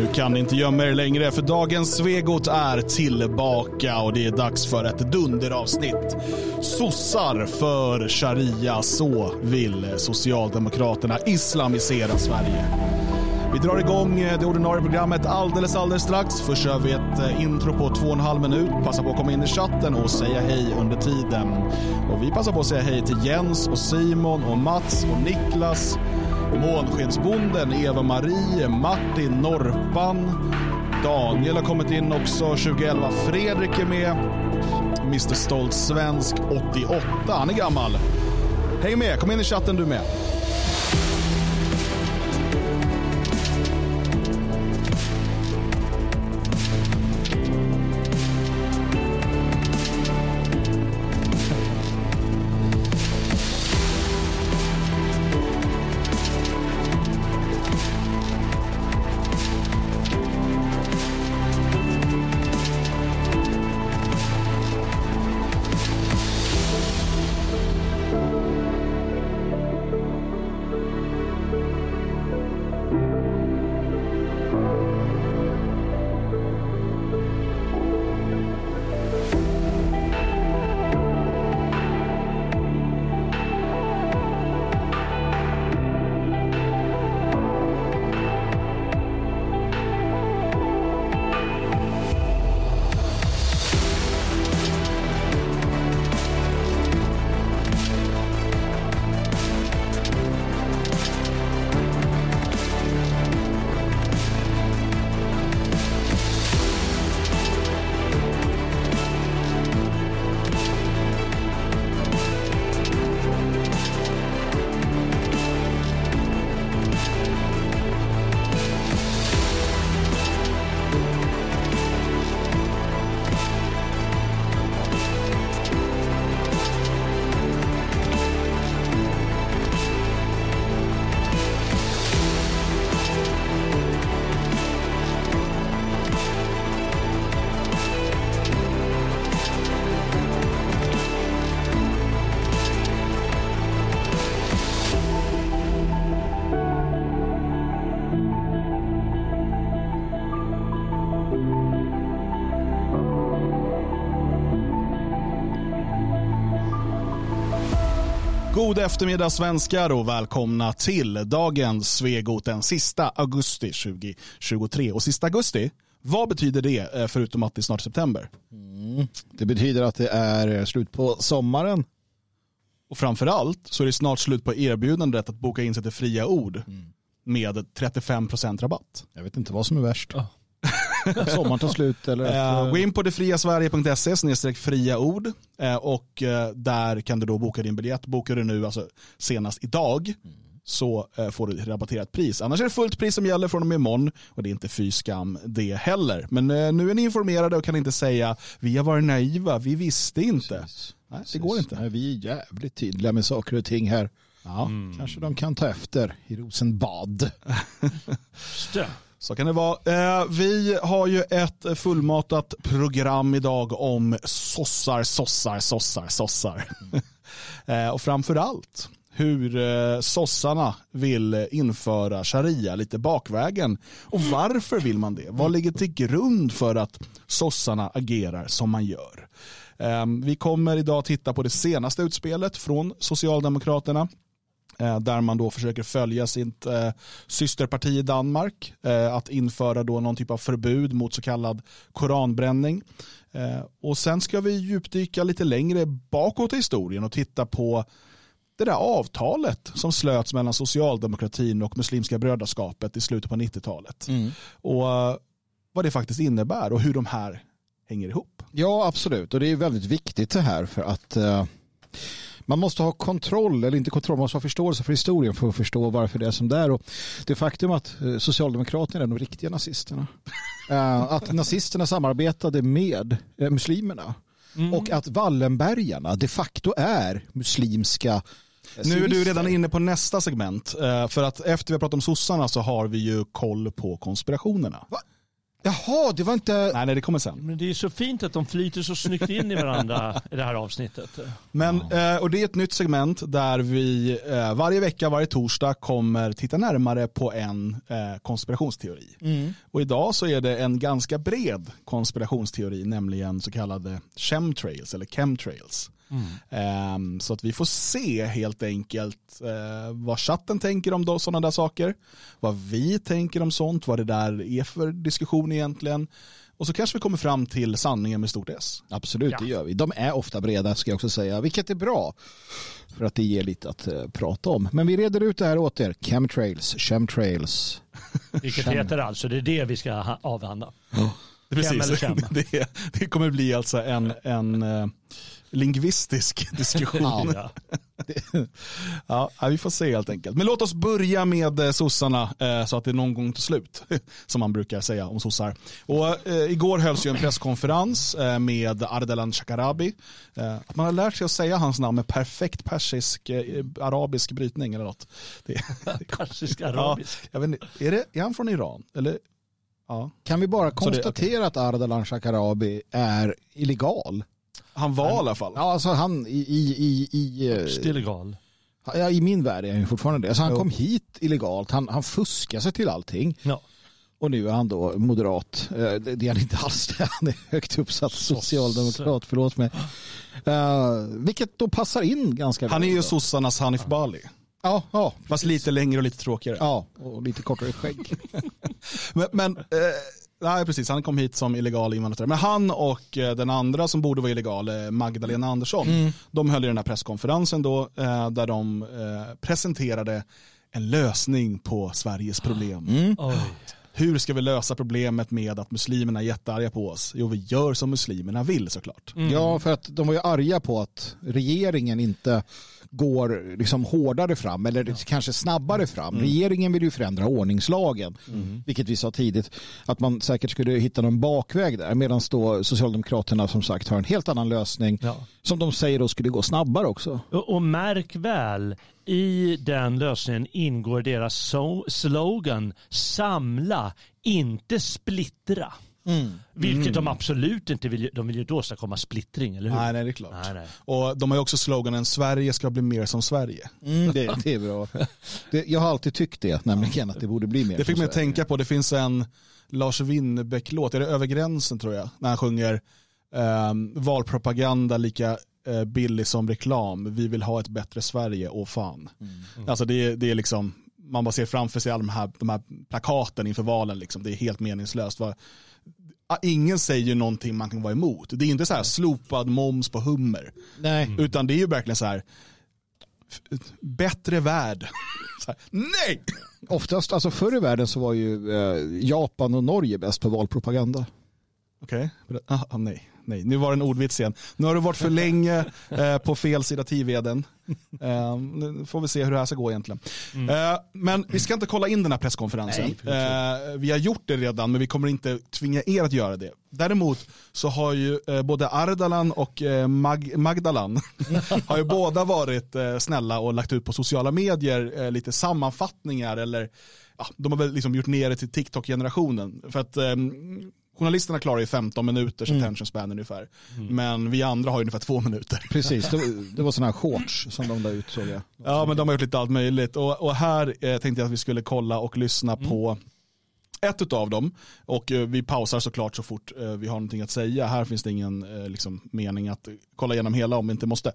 Nu kan ni inte gömma er längre för dagens Svegot är tillbaka och det är dags för ett dunderavsnitt. Sossar för sharia, så vill Socialdemokraterna islamisera Sverige. Vi drar igång eh, det ordinarie programmet alldeles, alldeles strax. Först kör vi ett eh, intro på två och en halv minut. Passa på att komma in i chatten och säga hej under tiden. Och vi passar på att säga hej till Jens och Simon och Mats och Niklas. Månskensbonden, Eva-Marie, Martin, Norpan. Daniel har kommit in också 2011. Fredrik är med. Mr Stolt Svensk 88. Han är gammal. Häng med, kom in i chatten du med. God eftermiddag svenskar och välkomna till dagens Svegot den sista augusti 2023. Och sista augusti, vad betyder det eh, förutom att det är snart september? Mm. Det betyder att det är slut på sommaren. Och framförallt så är det snart slut på erbjudandet att boka in sig till fria ord mm. med 35% rabatt. Jag vet inte vad som är värst. Oh. Sommaren tar slut eller? Uh, gå in på detfriasverige.se fria ord uh, och uh, där kan du då boka din biljett. Bokar du nu alltså senast idag så får du rabatterat pris. Annars är det fullt pris som gäller från och med imorgon och det är inte fy skam det heller. Men nu är ni informerade och kan inte säga vi har varit naiva, vi visste inte. Precis. Nej, det går inte. Nej, vi är jävligt tydliga med saker och ting här. Ja, mm. Kanske de kan ta efter i Rosenbad. Så kan det vara. Eh, vi har ju ett fullmatat program idag om sossar, sossar, sossar, sossar. eh, och framför allt hur eh, sossarna vill införa sharia lite bakvägen. Och varför vill man det? Vad ligger till grund för att sossarna agerar som man gör? Eh, vi kommer idag titta på det senaste utspelet från Socialdemokraterna där man då försöker följa sitt eh, systerparti i Danmark eh, att införa då någon typ av förbud mot så kallad koranbränning. Och sen ska vi djupdyka lite längre bakåt i historien och titta på det där avtalet som slöts mellan socialdemokratin och Muslimska brödraskapet i slutet på 90-talet. Mm. Och vad det faktiskt innebär och hur de här hänger ihop. Ja, absolut. Och det är väldigt viktigt det här för att man måste ha kontroll, eller inte kontroll, man måste ha förståelse för historien för att förstå varför det är som det är. Och det faktum att eh, Socialdemokraterna är de riktiga nazisterna. Eh, att nazisterna samarbetade med eh, muslimerna. Mm. Och att Wallenbergarna de facto är muslimska nu är du redan inne på nästa segment. För att efter vi har pratat om sossarna så har vi ju koll på konspirationerna. Va? Jaha, det var inte... Nej, nej, det kommer sen. Men det är så fint att de flyter så snyggt in i varandra i det här avsnittet. Men, eh, och det är ett nytt segment där vi eh, varje vecka, varje torsdag kommer titta närmare på en eh, konspirationsteori. Mm. Och idag så är det en ganska bred konspirationsteori, nämligen så kallade chemtrails eller chemtrails. Ehm, så att vi får se helt enkelt eh, vad chatten tänker om sådana där saker, vad vi tänker om sånt, vad det där är för diskussion egentligen. Och så kanske vi kommer fram till sanningen med stort S. Absolut, Ja. det gör vi. De är ofta breda ska jag också säga, vilket är bra. För att det ger lite att eh, prata om. Men vi reder ut det här åt er. Chemtrails, chemtrails. Vilket heter alltså, det är det vi ska ha- avhandla. Precis. eller chem? Det, det kommer bli alltså en, en eh, lingvistisk diskussion. Ja. Ja, ja, vi får se helt enkelt. Men låt oss börja med eh, sossarna eh, så att det någon gång tar slut. Som man brukar säga om sossar. Och, eh, igår hölls ju en presskonferens eh, med Ardalan Shekarabi. Att man har lärt sig att säga hans namn med perfekt persisk, eh, arabisk brytning eller något. Det, Persisk ja, arabisk. jag vet inte, är, det, är han från Iran? Eller? Ja. Kan vi bara det- konstatera att Ardalan Shekarabi är illegal? Han var i alla fall. Ja, alltså han i, i, i, i, eh, Stillegal. ja, i min värld är han ju fortfarande det. Alltså han Jo. kom hit illegalt, han, han fuskade sig till allting. Ja. Och nu är han då moderat. Eh, Det det är han inte alls. Han är högt uppsatt socialdemokrat, förlåt mig. Uh, vilket då passar in ganska Han är ju sossarnas Hanif Bali. Ja, ja, Fast lite längre och lite tråkigare. ja, och lite kortare skägg. Men, men eh, nej, precis, han kom hit som illegal invandrare. Men han och eh, den andra som borde vara illegal, eh, Magdalena Andersson, de höll i den här presskonferensen då, eh, där de presenterade en lösning på Sveriges problem. Oj. Hur ska vi lösa problemet med att muslimerna är jättearga på oss? Jo, vi gör som muslimerna vill såklart. Ja, för att de var ju arga på att regeringen inte går liksom hårdare fram eller kanske snabbare fram. Regeringen vill ju förändra ordningslagen, vilket vi sa tidigt, att man säkert skulle hitta någon bakväg där, medan då Socialdemokraterna som sagt har en helt annan lösning Ja. som de säger då skulle gå snabbare också. Och, och märk väl, i den lösningen ingår deras so slogan samla, inte splittra. Vilket de absolut inte vill. De vill ju inte åstadkomma splittring, eller hur? Nej, nej, det är klart. Nej, nej. Och de har ju också sloganen Sverige ska bli mer som Sverige. Mm, det, det är bra. Det, jag har alltid tyckt det, nämligen att det borde bli mer Det fick mig att tänka på, det finns en Lars Winnerbäck-låt, är det Över gränsen tror jag, när han sjunger ehm, valpropaganda lika eh, billig som reklam, vi vill ha ett bättre Sverige, åh fan. Alltså det, är- det är liksom, man bara ser framför sig alla de här, de här plakaten inför valen, liksom. det är helt meningslöst. Ah, Ingen säger någonting man kan vara emot. Det är inte så här slopad moms på hummer. Nej. Utan det är ju verkligen så här, bättre värld. Så här, nej! Oftast, alltså förr i världen så var ju eh, Japan och Norge bäst på valpropaganda. Okej, ah, ah, nej, nej, nu var det en ordvits igen. Nu har du varit för länge eh, på fel sida tiveden. Eh, nu får vi se hur det här ska gå egentligen. Eh, men vi ska inte kolla in den här presskonferensen. Eh, vi har gjort det redan, men vi kommer inte tvinga er att göra det. Däremot så har ju eh, både Ardalan och eh, Mag- Magdalan har ju båda varit snälla och lagt ut på sociala medier lite sammanfattningar eller ja, de har väl liksom gjort ner det till TikTok-generationen. För att eh, journalisterna klarar ju 15 minuters attention span ungefär. Men vi andra har ju ungefär två minuter. Precis, det, var- det var sådana här shorts som de la ut såg jag. Ja, men de har gjort lite allt möjligt. Och, och här eh, tänkte jag att vi skulle kolla och lyssna på ett av dem. Och eh, vi pausar såklart så fort eh, vi har någonting att säga. Här finns det ingen eh, liksom, mening att kolla igenom hela om vi inte måste.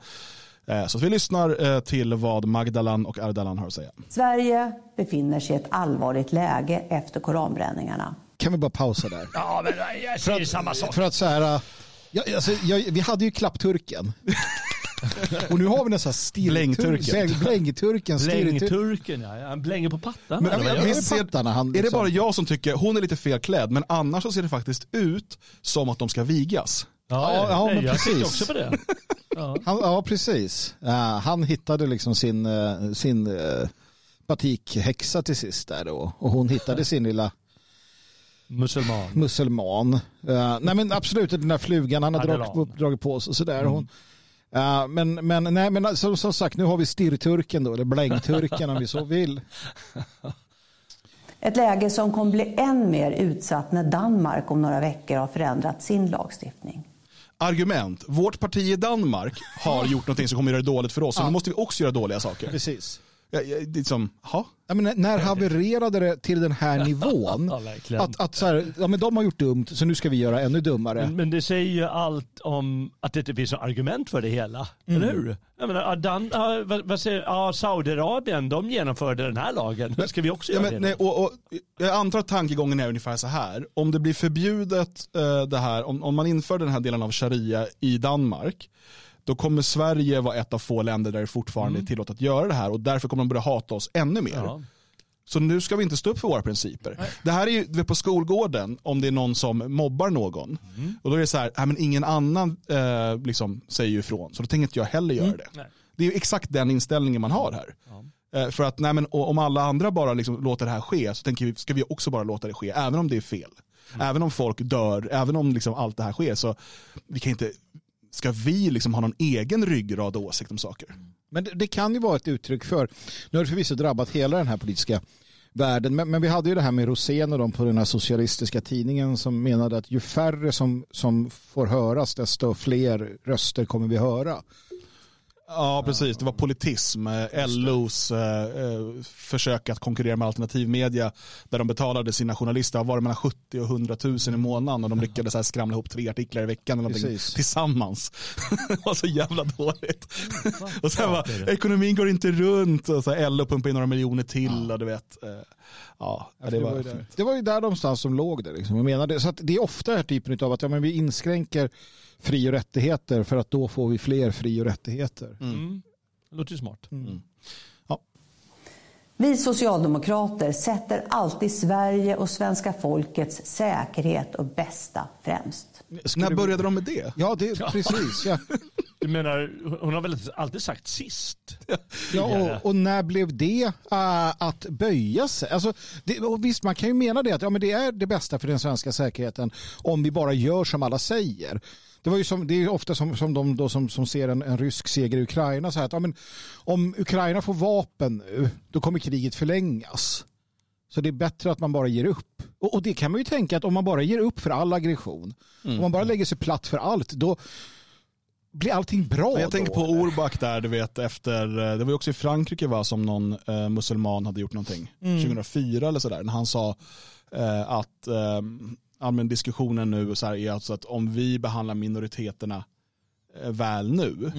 Eh, så att vi lyssnar eh, till vad Magdalan och Ardalan har att säga. Sverige befinner sig i ett allvarligt läge efter koranbränningarna. Kan vi bara pausa där? Ja, men jag säger samma sak. För att så här, ja, alltså, jag, vi hade ju klappturken. Och nu har vi nästan Blängturken. stilturken. Blängturken. stilturken. Blängturken, ja. Han blänger på pattan. Men- eller vad Ja, gör men han? visst ser- pattarna, han Är det liksom- bara jag som tycker hon är lite fel klädd men annars så ser det faktiskt ut som att de ska vigas. Ja, Ja, ja, nej, men jag precis. också på det. Ja. Han, ja, precis. Ja, han hittade liksom sin, eh, sin uh, batikhäxa till sist där då. Och hon hittade sin lilla Muselman. muselman. Eh, nej men absolut, den där flugan han har dragit, dragit på sig och sådär. Hon, eh, men, men, nej, men som, som sagt, nu har vi stirrturken då, eller blängturken om vi så vill. Ett läge som kommer bli än mer utsatt när Danmark om några veckor har förändrat sin lagstiftning. Argument. Vårt parti i Danmark har gjort något som kommer göra det dåligt för oss. Så nu måste vi också göra dåliga saker. Precis. Ja, ja? Ja, men när havererade det till den här nivån? Ja, att, att så här, ja, men de har gjort dumt så nu ska vi göra ännu dummare. Men, men det säger ju allt om att det inte finns något argument för det hela. Eller hur? Jag menar, Adan, ja, vad, vad säger, ja, Saudiarabien, de genomförde den här lagen. Ska vi också Ja, göra men, det? nej, och, och, jag antar att tankegången är ungefär så här. Om det blir förbjudet eh, det här, om, om man inför den här delen av sharia i Danmark, då kommer Sverige vara ett av få länder där det fortfarande är tillåtet att göra det här och därför kommer de börja hata oss ännu mer. Ja. Så nu ska vi inte stå upp för våra principer. Det här är ju på skolgården om det är någon som mobbar någon. Och då är det så här, nej, men ingen annan eh, liksom säger ju ifrån. Så då tänker inte jag heller göra det. Nej. Det är ju exakt den inställningen man har här. Eh, för att nej, men, om alla andra bara liksom låter det här ske så tänker vi, ska vi också bara låta det ske. Även om det är fel. Även om folk dör, även om liksom allt det här sker. Så vi kan inte, ska vi liksom ha någon egen ryggrad och åsikt om saker? Men det, det kan ju vara ett uttryck för, nu har det förvisso drabbat hela den här politiska världen, men, men vi hade ju det här med Rosén och de på den här socialistiska tidningen som menade att ju färre som, som får höras desto fler röster kommer vi höra. Ja, precis. Det var politism. eh, LOs eh, eh, försök att konkurrera med alternativmedia där de betalade sina journalister, var det mellan 70 och 100 000 i månaden och de lyckades så här skramla ihop tre artiklar i veckan eller någonting Precis. tillsammans. det var så jävla dåligt. och sen det. ekonomin går inte runt och så här, LO pumpar in några miljoner till och du vet. eh, Ja, det det, var var det var ju där någonstans som låg det. Liksom. Jag menar det. Så det är ofta den här typen av att ja, men vi inskränker fri och rättigheter för att då får vi fler fri och rättigheter. Mm. Det låter ju smart. Vi socialdemokrater sätter alltid Sverige och svenska folkets säkerhet och bästa främst. När började de med det? Ja, det precis. Ja. Du menar, hon har väl alltid sagt sist? Ja, och, och när blev det äh, att böja sig? Alltså, det, och visst, man kan ju mena det att ja, men det är det bästa för den svenska säkerheten om vi bara gör som alla säger. Det, var ju som, det är ju ofta som, som de då som, som ser en, en rysk seger i Ukraina. Så här att, ja, men, om Ukraina får vapen nu, då kommer kriget förlängas. Så det är bättre att man bara ger upp. Och, och det kan man ju tänka att om man bara ger upp för all aggression, om man bara lägger sig platt för allt, då blir allting bra. Men jag tänker då, på? Orbach där, du vet, efter, eh, det var ju också i Frankrike va, som någon eh, muselman hade gjort någonting. 2004 eller sådär, när han sa eh, att eh, men diskussionen nu så här är alltså att om vi behandlar minoriteterna eh, väl nu,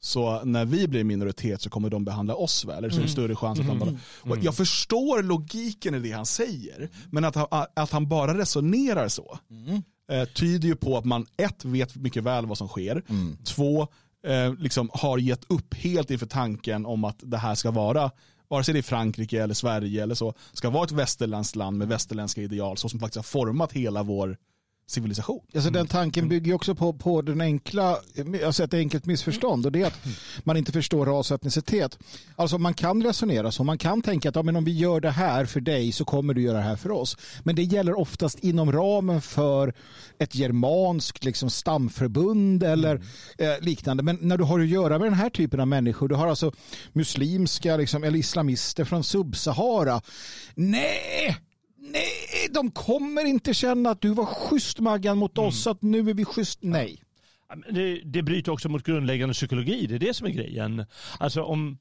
så när vi blir minoritet så kommer de behandla oss väl. Eller så är det större chans att han bara... Och jag förstår logiken i det han säger, men att han, att han bara resonerar så eh, tyder ju på att man ett, vet mycket väl vad som sker, två, eh, liksom har gett upp helt inför tanken om att det här ska vara, vare sig det är Frankrike eller Sverige eller så, ska vara ett västerländskt land med västerländska ideal, så som faktiskt har format hela vår civilisation. Alltså den tanken bygger ju också på, på den enkla, alltså ett enkelt missförstånd och det är att man inte förstår ras och etnicitet. Alltså man kan resonera så, man kan tänka att ja, men om vi gör det här för dig så kommer du göra det här för oss. Men det gäller oftast inom ramen för ett germanskt liksom, stamförbund eller eh, liknande. Men när du har att göra med den här typen av människor, du har alltså muslimska liksom, eller islamister från Subsahara. Nej! Nej, de kommer inte känna att du var schysst Maggan mot oss, så att nu är vi schysst. Nej. Det, det bryter också mot grundläggande psykologi. Det är det som är grejen. Alltså om,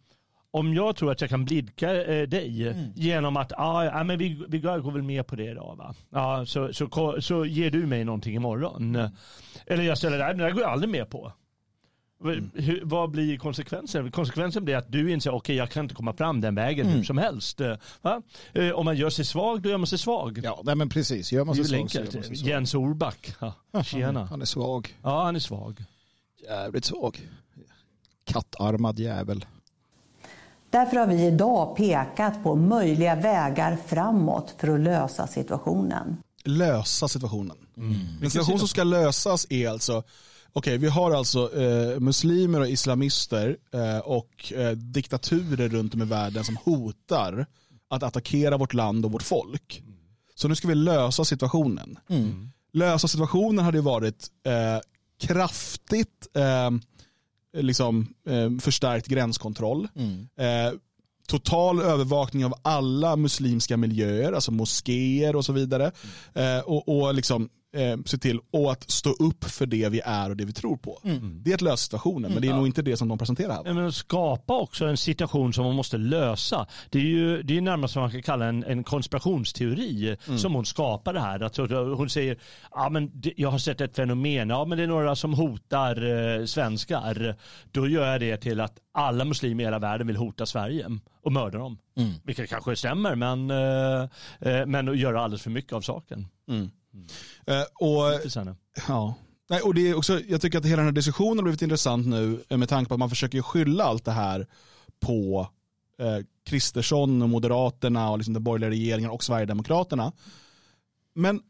om jag tror att jag kan blidka eh, dig genom att ah, ja, men vi, vi går väl med på det idag. Va? Ja, så, så, ko- så ger du mig någonting imorgon. Eller jag ställer dig, men det här går jag aldrig med på. Hur, vad blir konsekvensen? Konsekvensen blir att du inser, okej jag kan inte komma fram den vägen hur som helst. Eh, Va? Eh, Om man gör sig svag, då gör man sig svag. Ja, nej, men precis. Gör man sig svag så gör man sig svag. Jens Orback. Ja, tjena. Han är svag. Ja, han är svag. Jävligt svag. Kattarmad jävel. Därför har vi idag pekat på möjliga vägar framåt för att lösa situationen. lösa situationen. En situation som ska lösas är alltså, okej vi har alltså eh, muslimer och islamister eh, och eh, diktaturer runt om i världen som hotar att attackera vårt land och vårt folk. Så nu ska vi lösa situationen. Lösa situationen hade ju varit eh, kraftigt eh, liksom, eh, förstärkt gränskontroll. Eh, total övervakning av alla muslimska miljöer, alltså moskéer och så vidare. Eh, och, och liksom eh, se till och att stå upp för det vi är och det vi tror på. Mm. Det är ett lösa situationen, men det är nog inte det som de presenterar här. Ja, men att skapa också en situation som man måste lösa. Det är ju det är närmast vad man kan kalla en, en konspirationsteori som hon skapar det här. Att hon säger, ja, men jag har sett ett fenomen, ja, men det är några som hotar eh, svenskar. Då gör jag det till att alla muslimer i hela världen vill hota Sverige och mörda dem. Vilket kanske stämmer, men, eh, eh, men att göra alldeles för mycket av saken. Eh, och, ja. Nej, och det är också, jag tycker att hela den här diskussionen har blivit intressant nu eh, med tanke på att man försöker skylla allt det här på eh, Kristersson och Moderaterna och liksom den borgerliga regeringen och Sverigedemokraterna. Men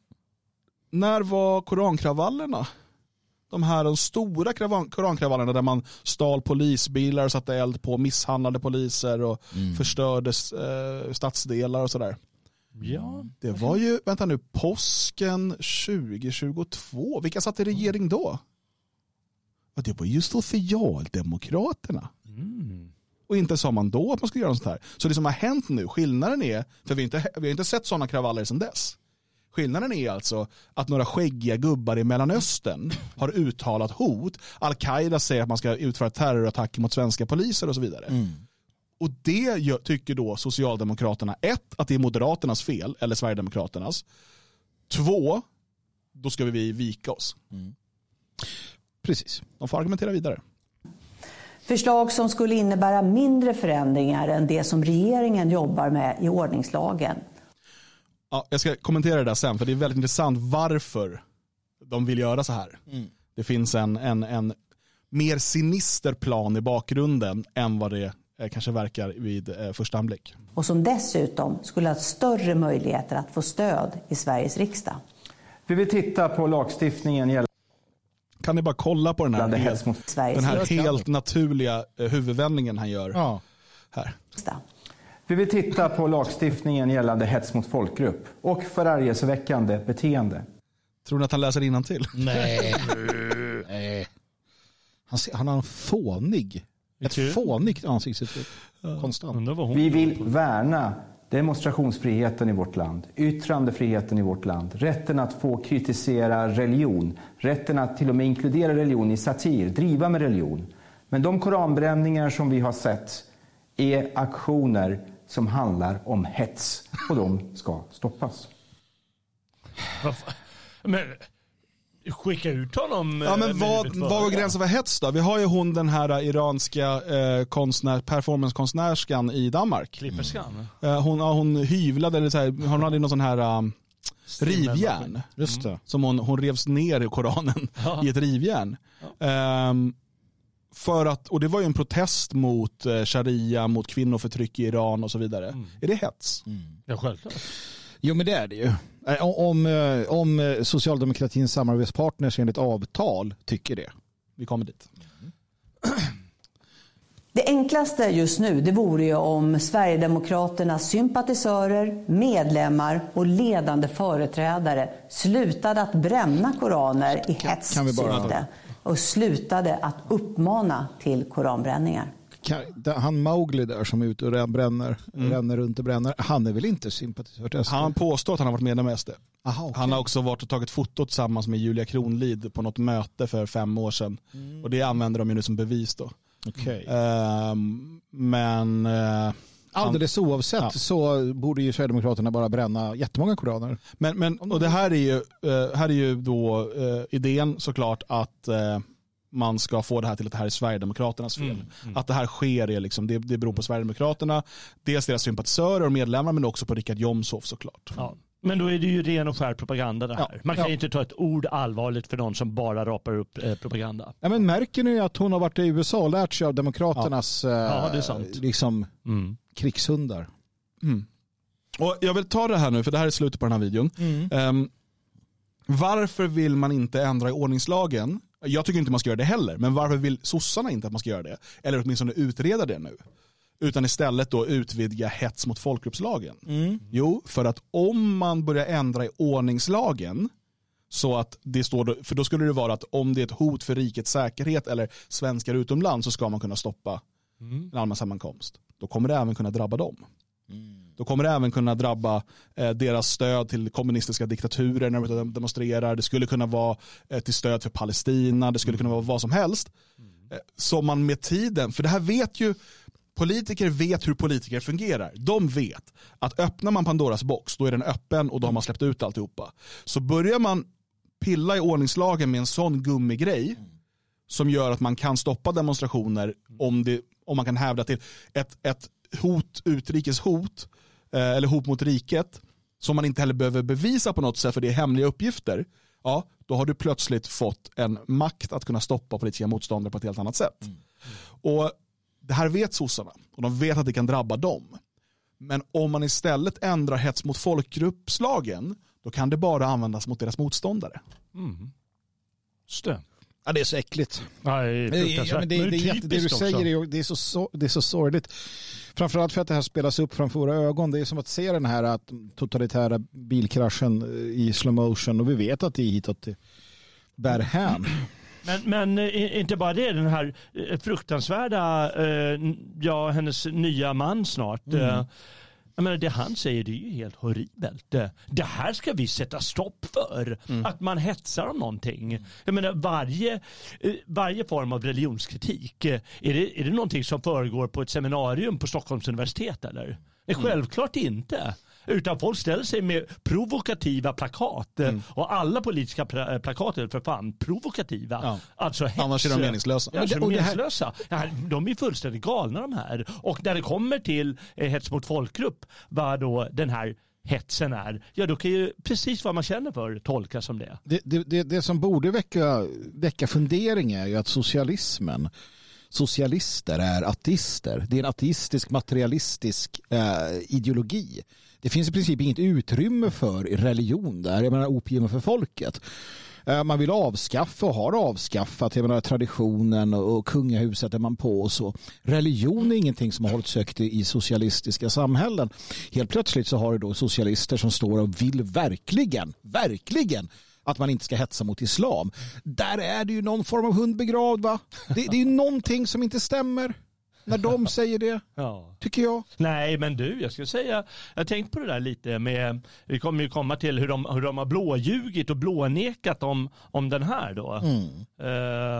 när var korankravallerna? De här de stora korankravallerna där man stal polisbilar, satte eld på, misshandlade poliser och förstörde eh, stadsdelar och sådär. Ja. Det var ju, vänta nu, påsken 2022. Vilka satt i regering då? Ja, det var ju Socialdemokraterna. Mm. Och inte sa man då att man skulle göra något sånt här. Så det som har hänt nu, skillnaden är, för vi har inte, vi har inte sett sådana kravaller sedan dess. Skillnaden är alltså att några skäggiga gubbar i Mellanöstern har uttalat hot. Al-Qaida säger att man ska utföra terrorattacker mot svenska poliser och så vidare. Och det tycker då Socialdemokraterna, ett, att det är Moderaternas fel, eller Sverigedemokraternas. Två, då ska vi vika oss. Precis. De får argumentera vidare. Förslag som skulle innebära mindre förändringar än det som regeringen jobbar med i ordningslagen. Ja, jag ska kommentera det där sen, för det är väldigt intressant varför de vill göra så här. Det finns en, en, en mer sinister plan i bakgrunden än vad det kanske verkar vid eh, första anblick. och som dessutom skulle ha större möjligheter att få stöd i Sveriges riksdag. Vi vill titta på lagstiftningen gällande Kan ni bara kolla på den här, mot Sveriges den här helt naturliga eh, huvudvändningen han gör Ja. här. Vi vill titta på lagstiftningen gällande hets mot folkgrupp och förargelseväckande beteende. Tror ni att han läser till? Nej. Nej. Han, ser, han har en fånig, ett fånigt ansiktsuttryck. Konstant. Vi vill värna demonstrationsfriheten i vårt land, yttrandefriheten i vårt land, rätten att få kritisera religion, rätten att till och med inkludera religion i satir, driva med religion. Men de koranbränningar som vi har sett är aktioner som handlar om hets och de ska stoppas. Men skicka ut honom. Ja, eh, men med vad, vad går gränsen för hets då? Vi har ju hon den här eh, iranska eh, konstnär, performancekonstnärskan i Danmark. Klipperskan? Eh, hon, ja, hon hyvlade, eller så här, hon hade någon sån här um, rivjärn. Just det. Som hon, hon revs ner i Koranen Ja. i ett rivjärn. Ehm, för att, och det var ju en protest mot eh, sharia, mot kvinnoförtryck i Iran och så vidare. Är det hets? Ja, självklart. Jo men det är det ju. Eh, Om, eh, om eh, socialdemokratins samarbetspartners enligt avtal tycker det. Vi kommer dit. Det enklaste just nu det vore ju om Sverigedemokraternas sympatisörer, medlemmar och ledande företrädare slutade att bränna koraner i hetssyfte och slutade att uppmana till koranbränningar. Han Mowgli där som är ute och rän- bränner, ränner runt och bränner. Han är väl inte sympatisör till SD? Han påstår att han har varit medlem i SD. Aha, okej. Han har också varit och tagit foto tillsammans med Julia Kronlid på något möte för fem år sedan. Och det använder de ju nu som bevis då. Okej. Ehm, men eh, Alldeles oavsett Ja. så borde ju Sverigedemokraterna bara bränna jättemånga koraner. Men, men och det här är ju, eh, här är ju då eh, idén såklart att man ska få det här till att det här är Sverigedemokraternas fel. Att det här sker, är liksom, det, det beror på Sverigedemokraterna, dels deras sympatisörer och medlemmar men också på Richard Jomshof såklart. Ja. Men då är det ju ren och skär propaganda det här. Ja. Man kan Ja. ju inte ta ett ord allvarligt för någon som bara rapar upp eh, propaganda. Ja, men märker ni att hon har varit i USA och lärt sig av demokraternas eh, Ja, det är sant. liksom, Mm. krigshundar? Och jag vill ta det här nu för det här är slutet på den här videon. Ehm, varför vill man inte ändra i ordningslagen? Jag tycker inte man ska göra det heller, men varför vill sossarna inte att man ska göra det? Eller åtminstone utreda det nu. Utan istället då utvidga hets mot folkgruppslagen. Jo, för att om man börjar ändra i ordningslagen så att det står, då- för då skulle det vara att om det är ett hot för rikets säkerhet eller svenskar utomlands så ska man kunna stoppa en allmän sammankomst. då kommer det även kunna drabba dem. Då kommer det även kunna drabba eh, deras stöd till kommunistiska diktaturer när de demonstrerar. Det skulle kunna vara eh, till stöd för Palestina. Det skulle kunna vara vad som helst. Eh, som man med tiden, för det här vet ju Politiker vet hur politiker fungerar. De vet att öppnar man Pandoras box, då är den öppen och då har man släppt ut alltihopa. Så börjar man pilla i ordningslagen med en sån gummigrej som gör att man kan stoppa demonstrationer om, det, om man kan hävda till ett, ett hot, utrikes hot eh, eller hot mot riket som man inte heller behöver bevisa på något sätt för det är hemliga uppgifter. Ja, då har du plötsligt fått en makt att kunna stoppa politiska motståndare på ett helt annat sätt. Mm. Och det här vet sossarna och de vet att det kan drabba dem. Men om man istället ändrar hets mot folkgruppslagen då kan det bara användas mot deras motståndare. Mm. Ja, det är så äckligt. Ja, det, är ja, det, det, det, det, du säger är, det är så, det är så sorgligt. Framförallt för att det här spelas upp framför våra ögon. Det är som att se den här totalitära bilkraschen i slow motion och vi vet att det är hitåt det bär hän. Men, men eh, inte bara det, den här eh, fruktansvärda, eh, ja hennes nya man snart. Mm. Jag menar, det han säger det är ju helt horribelt. Det här ska vi sätta stopp för. Mm. Att man hetsar om någonting. Jag menar, varje, varje form av religionskritik, är det, är det någonting som föregår på ett seminarium på Stockholms universitet eller? Mm. Självklart inte. Utan folk ställer sig med provokativa plakat. Mm. Och alla politiska plakat är för fan provokativa. Ja. Alltså hets. Annars är de meningslösa. Ja, alltså, meningslösa. Här... de är fullständigt galna de här. Och när det kommer till eh, hets mot folkgrupp, vad då den här hetsen är, ja då kan ju precis vad man känner för tolkas som det. Det, det, det, det som borde väcka, väcka fundering är ju att socialismen socialister är ateister. Det är en ateistisk materialistisk eh, ideologi. Det finns i princip inget utrymme för religion där. Jag menar opium för folket. Eh, man vill avskaffa och har avskaffat jag menar, traditionen och kungahuset är man på och så. Religion är ingenting som har hållits högt i socialistiska samhällen. Helt plötsligt så har du då socialister som står och vill verkligen, verkligen att man inte ska hetsa mot islam. Där är det ju någon form av hund begravd va? Det, det är ju någonting som inte stämmer när de säger det, ja. tycker jag. Nej, men du, jag skulle säga, jag har tänkt på det där lite med, vi kommer ju komma till hur de, hur de har blåljugit och blånekat om, om den här då. Mm.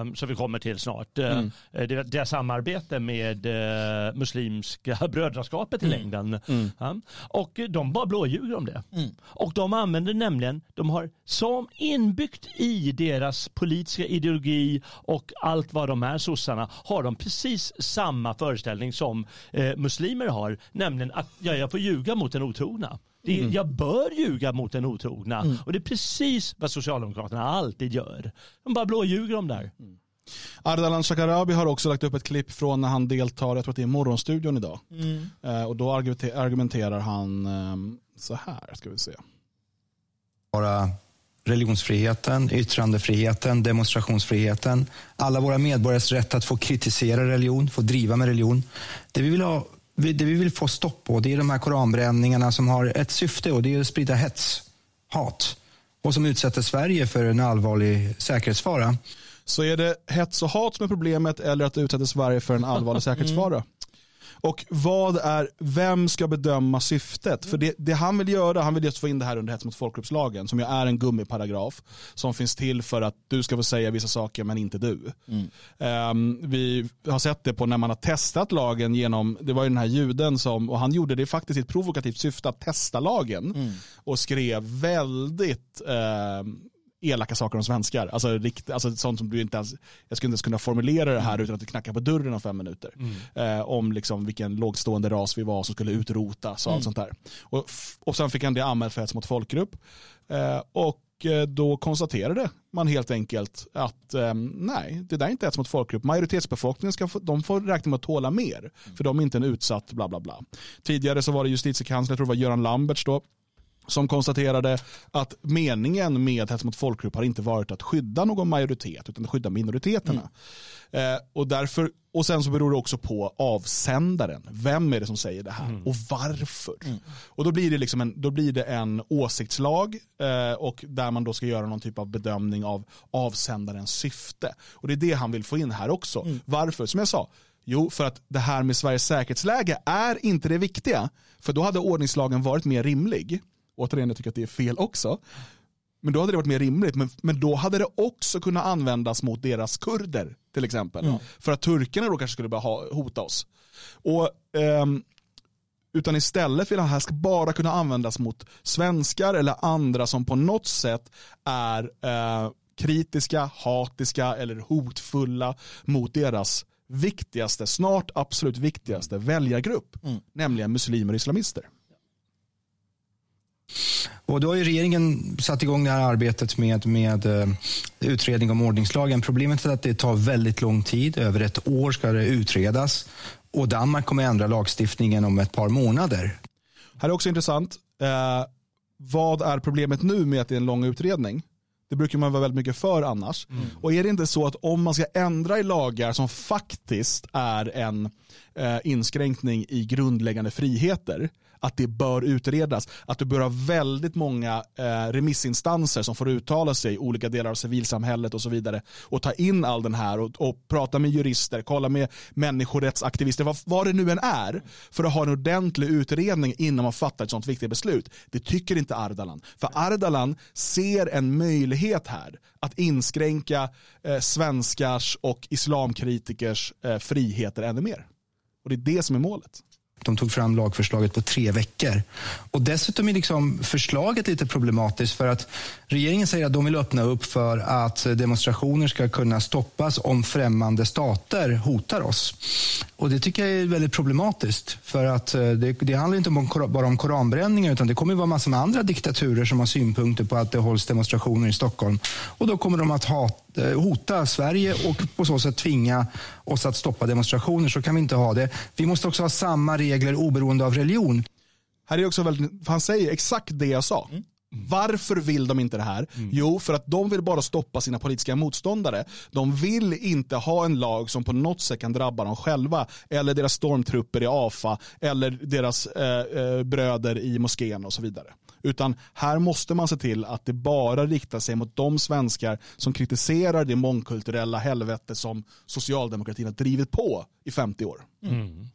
Uh, så vi kommer till snart. Eh, mm. Uh, deras samarbete med uh, Muslimska brödraskapet i mm. längden. Mm. Ja. Och de bara blåljuger om det. Mm. Och de använder nämligen, de har som inbyggt i deras politiska ideologi och allt vad de är, sossarna, har de precis samma föreställning som eh, muslimer har, nämligen att ja, jag får ljuga mot den otrogna. Det, mm. Jag bör ljuga mot den otrogna. Mm. Och det är precis vad Socialdemokraterna alltid gör. De bara blåljuger om där. Mm. Ardalan Shekarabi har också lagt upp ett klipp från när han deltar, jag tror att det är Morgonstudion idag. Mm. Eh, och då argumenterar han eh, så här, ska vi se. Bara religionsfriheten, yttrandefriheten, demonstrationsfriheten, alla våra medborgares rätt att få kritisera religion, få driva med religion. Det vi vill, ha, det vi vill få stopp på det är de här koranbränningarna som har ett syfte och det är att sprida hets, hat och som utsätter Sverige för en allvarlig säkerhetsfara. Så är det hets och hat som är problemet eller att utsätta Sverige för en allvarlig säkerhetsfara? Mm. Och vad är, vem ska bedöma syftet? För det, det han vill göra, han vill just få in det här under hets mot folkgruppslagen som ju är en gummiparagraf som finns till för att du ska få säga vissa saker men inte du. Mm. Um, vi har sett det på när man har testat lagen genom, det var ju den här juden som, och han gjorde det faktiskt i ett provokativt syfte att testa lagen mm. och skrev väldigt uh, elaka saker om svenskar. Alltså, rikt, alltså sånt som du inte ens, jag skulle inte ens kunna formulera det här mm. utan att du knackar på dörren om fem minuter. Mm. Eh, om liksom vilken lågstående ras vi var som skulle utrotas och mm. allt sånt där. Och, och sen fick han det anmält för hets mot folkgrupp. Eh, och eh, då konstaterade man helt enkelt att eh, nej, det där är inte hets mot folkgrupp. Majoritetsbefolkningen ska få, de får räkna med att tåla mer. Mm. För de är inte en utsatt bla bla bla. Tidigare så var det justitiekanslern, jag tror det var Göran Lamberts då, som konstaterade att meningen med hets mot folkgrupp har inte varit att skydda någon majoritet utan att skydda minoriteterna. Mm. Eh, och, därför, och sen så beror det också på avsändaren. Vem är det som säger det här mm. och varför? Mm. Och då blir det, liksom en, då blir det en åsiktslag eh, och där man då ska göra någon typ av bedömning av avsändarens syfte. Och det är det han vill få in här också. Mm. Varför? Som jag sa, Jo, för att det här med Sveriges säkerhetsläge är inte det viktiga. För då hade ordningslagen varit mer rimlig. Återigen, jag tycker att det är fel också. Men då hade det varit mer rimligt. Men, men då hade det också kunnat användas mot deras kurder till exempel. Mm. För att turkarna då kanske skulle börja hota oss. Och, ehm, utan istället vill han här ska bara kunna användas mot svenskar eller andra som på något sätt är eh, kritiska, hatiska eller hotfulla mot deras viktigaste, snart absolut viktigaste väljargrupp, mm. nämligen muslimer och islamister. Och då har ju regeringen satt igång det här arbetet med, med uh, utredning om ordningslagen. Problemet är att det tar väldigt lång tid. Över ett år ska det utredas. Och Danmark kommer ändra lagstiftningen om ett par månader. Här är också intressant. Eh, vad är problemet nu med att det är en lång utredning? Det brukar man vara väldigt mycket för annars. Mm. Och är det inte så att om man ska ändra i lagar som faktiskt är en eh, inskränkning i grundläggande friheter att det bör utredas. Att du bör ha väldigt många eh, remissinstanser som får uttala sig i olika delar av civilsamhället och så vidare och ta in all den här och, och prata med jurister, kolla med människorättsaktivister, vad, vad det nu än är, för att ha en ordentlig utredning innan man fattar ett sånt viktigt beslut. Det tycker inte Ardalan. För Ardalan ser en möjlighet här att inskränka eh, svenskars och islamkritikers eh, friheter ännu mer. Och det är det som är målet. De tog fram lagförslaget på tre veckor. Och dessutom är liksom förslaget lite problematiskt för att regeringen säger att de vill öppna upp för att demonstrationer ska kunna stoppas om främmande stater hotar oss. Och det tycker jag är väldigt problematiskt för att eh, det, det handlar inte om, bara om koranbränningar utan det kommer att vara massor med andra diktaturer som har synpunkter på att det hålls demonstrationer i Stockholm. Och då kommer de att hata hota Sverige och på så sätt tvinga oss att stoppa demonstrationer. Så kan vi inte ha det. Vi måste också ha samma regler oberoende av religion. Här är också väldigt, han säger exakt det jag sa. Mm. Varför vill de inte det här? Mm. Jo, för att de vill bara stoppa sina politiska motståndare. De vill inte ha en lag som på något sätt kan drabba dem själva eller deras stormtrupper i AFA eller deras eh, eh, bröder i moskén och så vidare. Utan här måste man se till att det bara riktar sig mot de svenskar som kritiserar det mångkulturella helvete som socialdemokratin har drivit på i 50 år. Mm.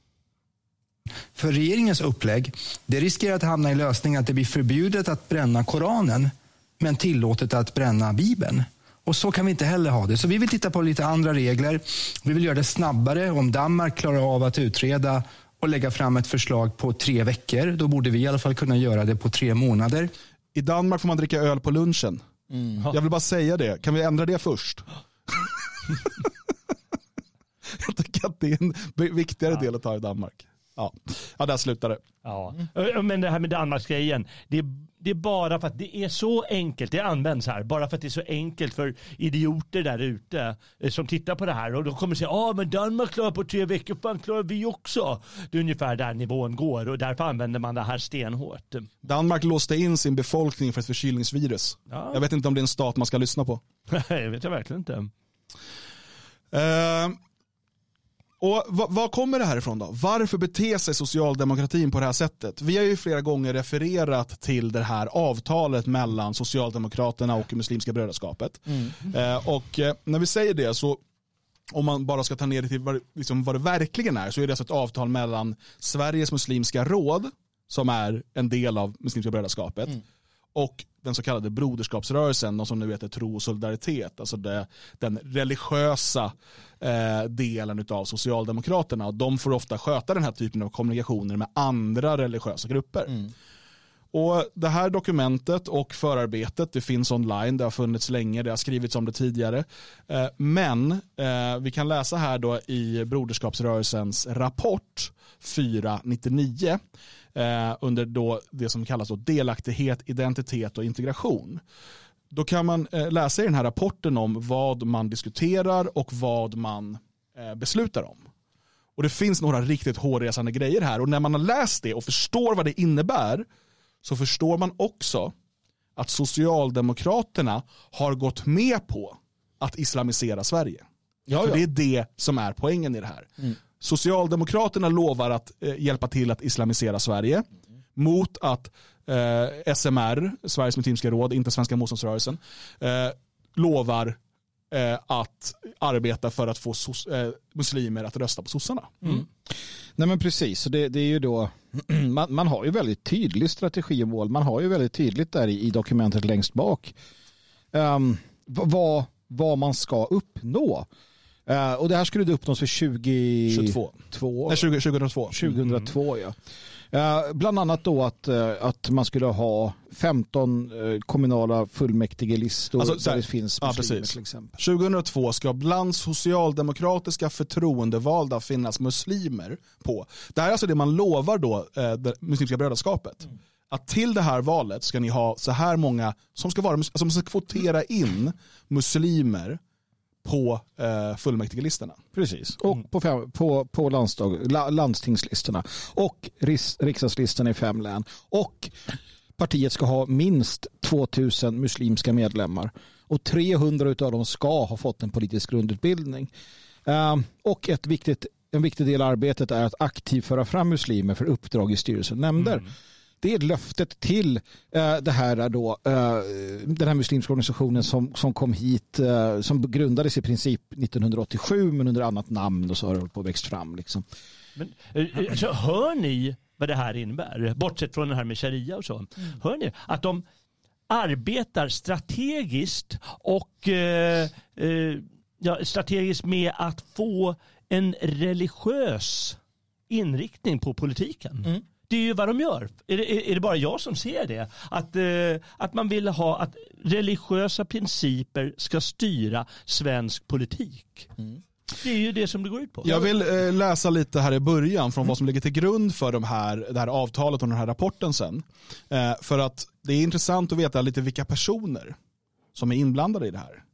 För regeringens upplägg, det riskerar att hamna i lösningen att det blir förbjudet att bränna Koranen, men tillåtet att bränna Bibeln. Och så kan vi inte heller ha det. Så vi vill titta på lite andra regler. Vi vill göra det snabbare. Om Danmark klarar av att utreda och lägga fram ett förslag på tre veckor. Då borde vi i alla fall kunna göra det på tre månader. I Danmark får man dricka öl på lunchen. Mm. Jag vill bara säga det. Kan vi ändra det först? Jag tycker att det är en viktigare ja. del att ta i Danmark. Ja, ja där slutar det. Ja. Men det här med Danmarksgrejen, det är, det är bara för att det är så enkelt, det används här, bara för att det är så enkelt för idioter där ute eh, som tittar på det här och de kommer säga, ja ah, men Danmark klarar på tre veckor, fan klarar vi också. Det är ungefär där nivån går och därför använder man det här stenhårt. Danmark låste in sin befolkning för ett förkylningsvirus. Ja. Jag vet inte om det är en stat man ska lyssna på. det vet jag verkligen inte. Uh, och vad, kommer det här ifrån då? Varför beter sig socialdemokratin på det här sättet? Vi har ju flera gånger refererat till det här avtalet mellan Socialdemokraterna och Muslimska brödraskapet. Mm. Eh, och eh, när vi säger det så om man bara ska ta ner det till vad, liksom vad det verkligen är så är det alltså ett avtal mellan Sveriges muslimska råd som är en del av Muslimska brödraskapet mm. och den så kallade broderskapsrörelsen, och som nu heter tro och solidaritet, alltså det, den religiösa eh, delen av Socialdemokraterna. Och de får ofta sköta den här typen av kommunikationer med andra religiösa grupper. Mm. Och Det här dokumentet och förarbetet det finns online, det har funnits länge, det har skrivits om det tidigare. Eh, men eh, vi kan läsa här då i Broderskapsrörelsens rapport 499 eh, under då det som kallas då delaktighet, identitet och integration. Då kan man eh, läsa i den här rapporten om vad man diskuterar och vad man eh, beslutar om. Och det finns några riktigt hårresande grejer här och när man har läst det och förstår vad det innebär så förstår man också att Socialdemokraterna har gått med på att islamisera Sverige. Ja, För det är det som är poängen i det här. Mm. Socialdemokraterna lovar att eh, hjälpa till att islamisera Sverige mm. mot att eh, SMR, Sveriges muslimska råd, inte Svenska motståndsrörelsen, eh, lovar eh, att arbeta för att få sos, eh, muslimer att rösta på sossarna. Mm. Nej men precis, det, det är ju då man, man, har ju väldigt tydlig strategi och mål. Man har ju väldigt tydligt där i, i dokumentet längst bak um, vad, vad man ska uppnå. Uh, och det här skulle uppnås för 2022. 22. Nej, 20, 2002. 2002 mm. ja. Uh, bland annat då att, uh, att man skulle ha 15 uh, kommunala fullmäktigelistor alltså, där det finns ja, muslimer till exempel. 2002 ska bland socialdemokratiska förtroendevalda finnas muslimer på. Det här är alltså det man lovar då, det Muslimska brödraskapet. Mm. Att till det här valet ska ni ha så här många som ska, vara, alltså man ska kvotera in muslimer på eh, fullmäktigelistorna. Precis, och mm. på, på, på landsdag, la, landstingslistorna och ris, riksdagslistorna i fem län. Och partiet ska ha minst 2000 muslimska medlemmar och 300 av dem ska ha fått en politisk grundutbildning. Uh, och ett viktigt, en viktig del av arbetet är att aktivt föra fram muslimer för uppdrag i styrelsen och nämnder. Mm. Det är löftet till uh, det här då, uh, den här muslimska organisationen som, som kom hit, uh, som grundades i princip 1987 men under annat namn och så har det på växt fram. Liksom. Men, alltså, hör ni vad det här innebär? Bortsett från det här med sharia och så. Mm. Hör ni att de arbetar strategiskt och ja, strategiskt med att få en religiös inriktning på politiken. Mm. Det är ju vad de gör. Är det, är det bara jag som ser det? Att, eh, att man vill ha att religiösa principer ska styra svensk politik. Mm. Det är ju det som det går ut på. Jag vill eh, läsa lite här i början från vad som ligger till grund för de här, det här avtalet och den här rapporten sen. Eh, för att det är intressant att veta lite vilka personer som är inblandade i det här.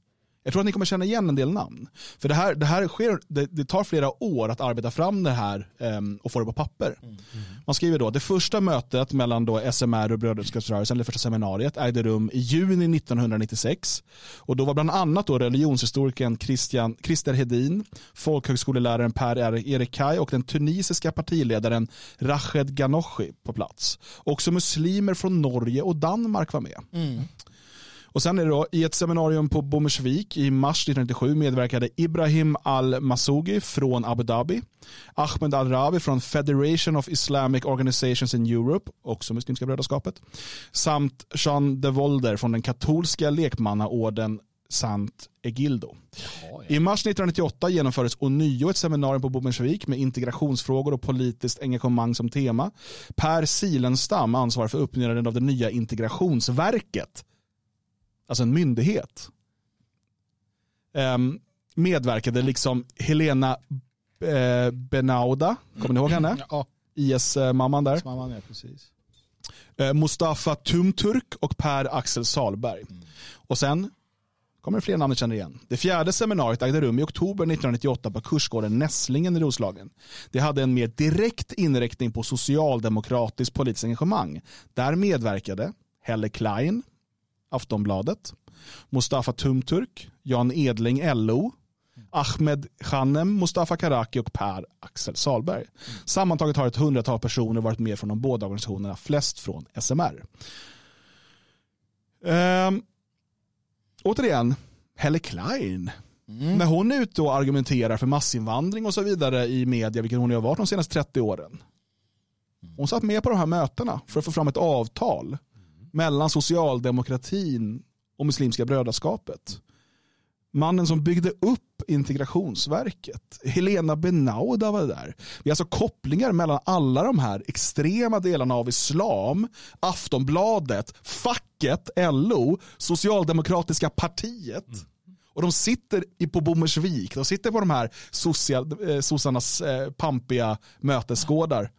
Jag tror att ni kommer känna igen en del namn. För det här, det här sker, det, det tar flera år att arbeta fram det här um, och få det på papper. Mm. Man skriver då, det första mötet mellan då SMR och Brödraskapsrörelsen, eller första seminariet, ägde rum i juni 1996. Och då var bland annat då religionshistorikern Christian, Christer Hedin, folkhögskoleläraren Per Erik Kaj och den tunisiska partiledaren Rached Ghannouchi på plats. Också muslimer från Norge och Danmark var med. Mm. Och sen är det då, i ett seminarium på Bommersvik i mars 1997 medverkade Ibrahim al-Masougi från Abu Dhabi, Ahmed al-Rabi från Federation of Islamic Organizations in Europe, också Muslimska brödraskapet, samt Jean de Volder från den katolska lekmannaorden Sant Egildo. Jaha, ja. I mars 1998 genomfördes ånyo ett seminarium på Bommersvik med integrationsfrågor och politiskt engagemang som tema. Per Silenstam ansvarar för uppbyggnaden av det nya integrationsverket alltså en myndighet, um, medverkade liksom Helena eh, Benauda, kommer ni ihåg henne? Ja. IS-mamman där. Mamman, ja, precis. Eh, Mustafa Tumturk och Per Axel Salberg. Mm. Och sen kommer det fler namn ni känner igen. Det fjärde seminariet ägde rum i oktober 1998 på kursgården Nässlingen i Roslagen. Det hade en mer direkt inriktning på socialdemokratiskt politiskt engagemang. Där medverkade Helle Klein, Aftonbladet, Mustafa Tumturk, Jan Edling LO, Ahmed Khanem, Mustafa Karaki och Per Axel Salberg. Sammantaget har ett hundratal personer varit med från de båda organisationerna, flest från SMR. Ehm, återigen, Helle Klein. Mm. När hon är ute och argumenterar för massinvandring och så vidare i media, vilket hon har varit de senaste 30 åren. Hon satt med på de här mötena för att få fram ett avtal mellan socialdemokratin och Muslimska brödraskapet. Mannen som byggde upp integrationsverket, Helena Benauda var där. Vi har alltså kopplingar mellan alla de här extrema delarna av islam, Aftonbladet, facket, LO, Socialdemokratiska partiet. Mm. Och de sitter på Bommersvik, de sitter på de här eh, sossarnas eh, pampiga mötesgårdar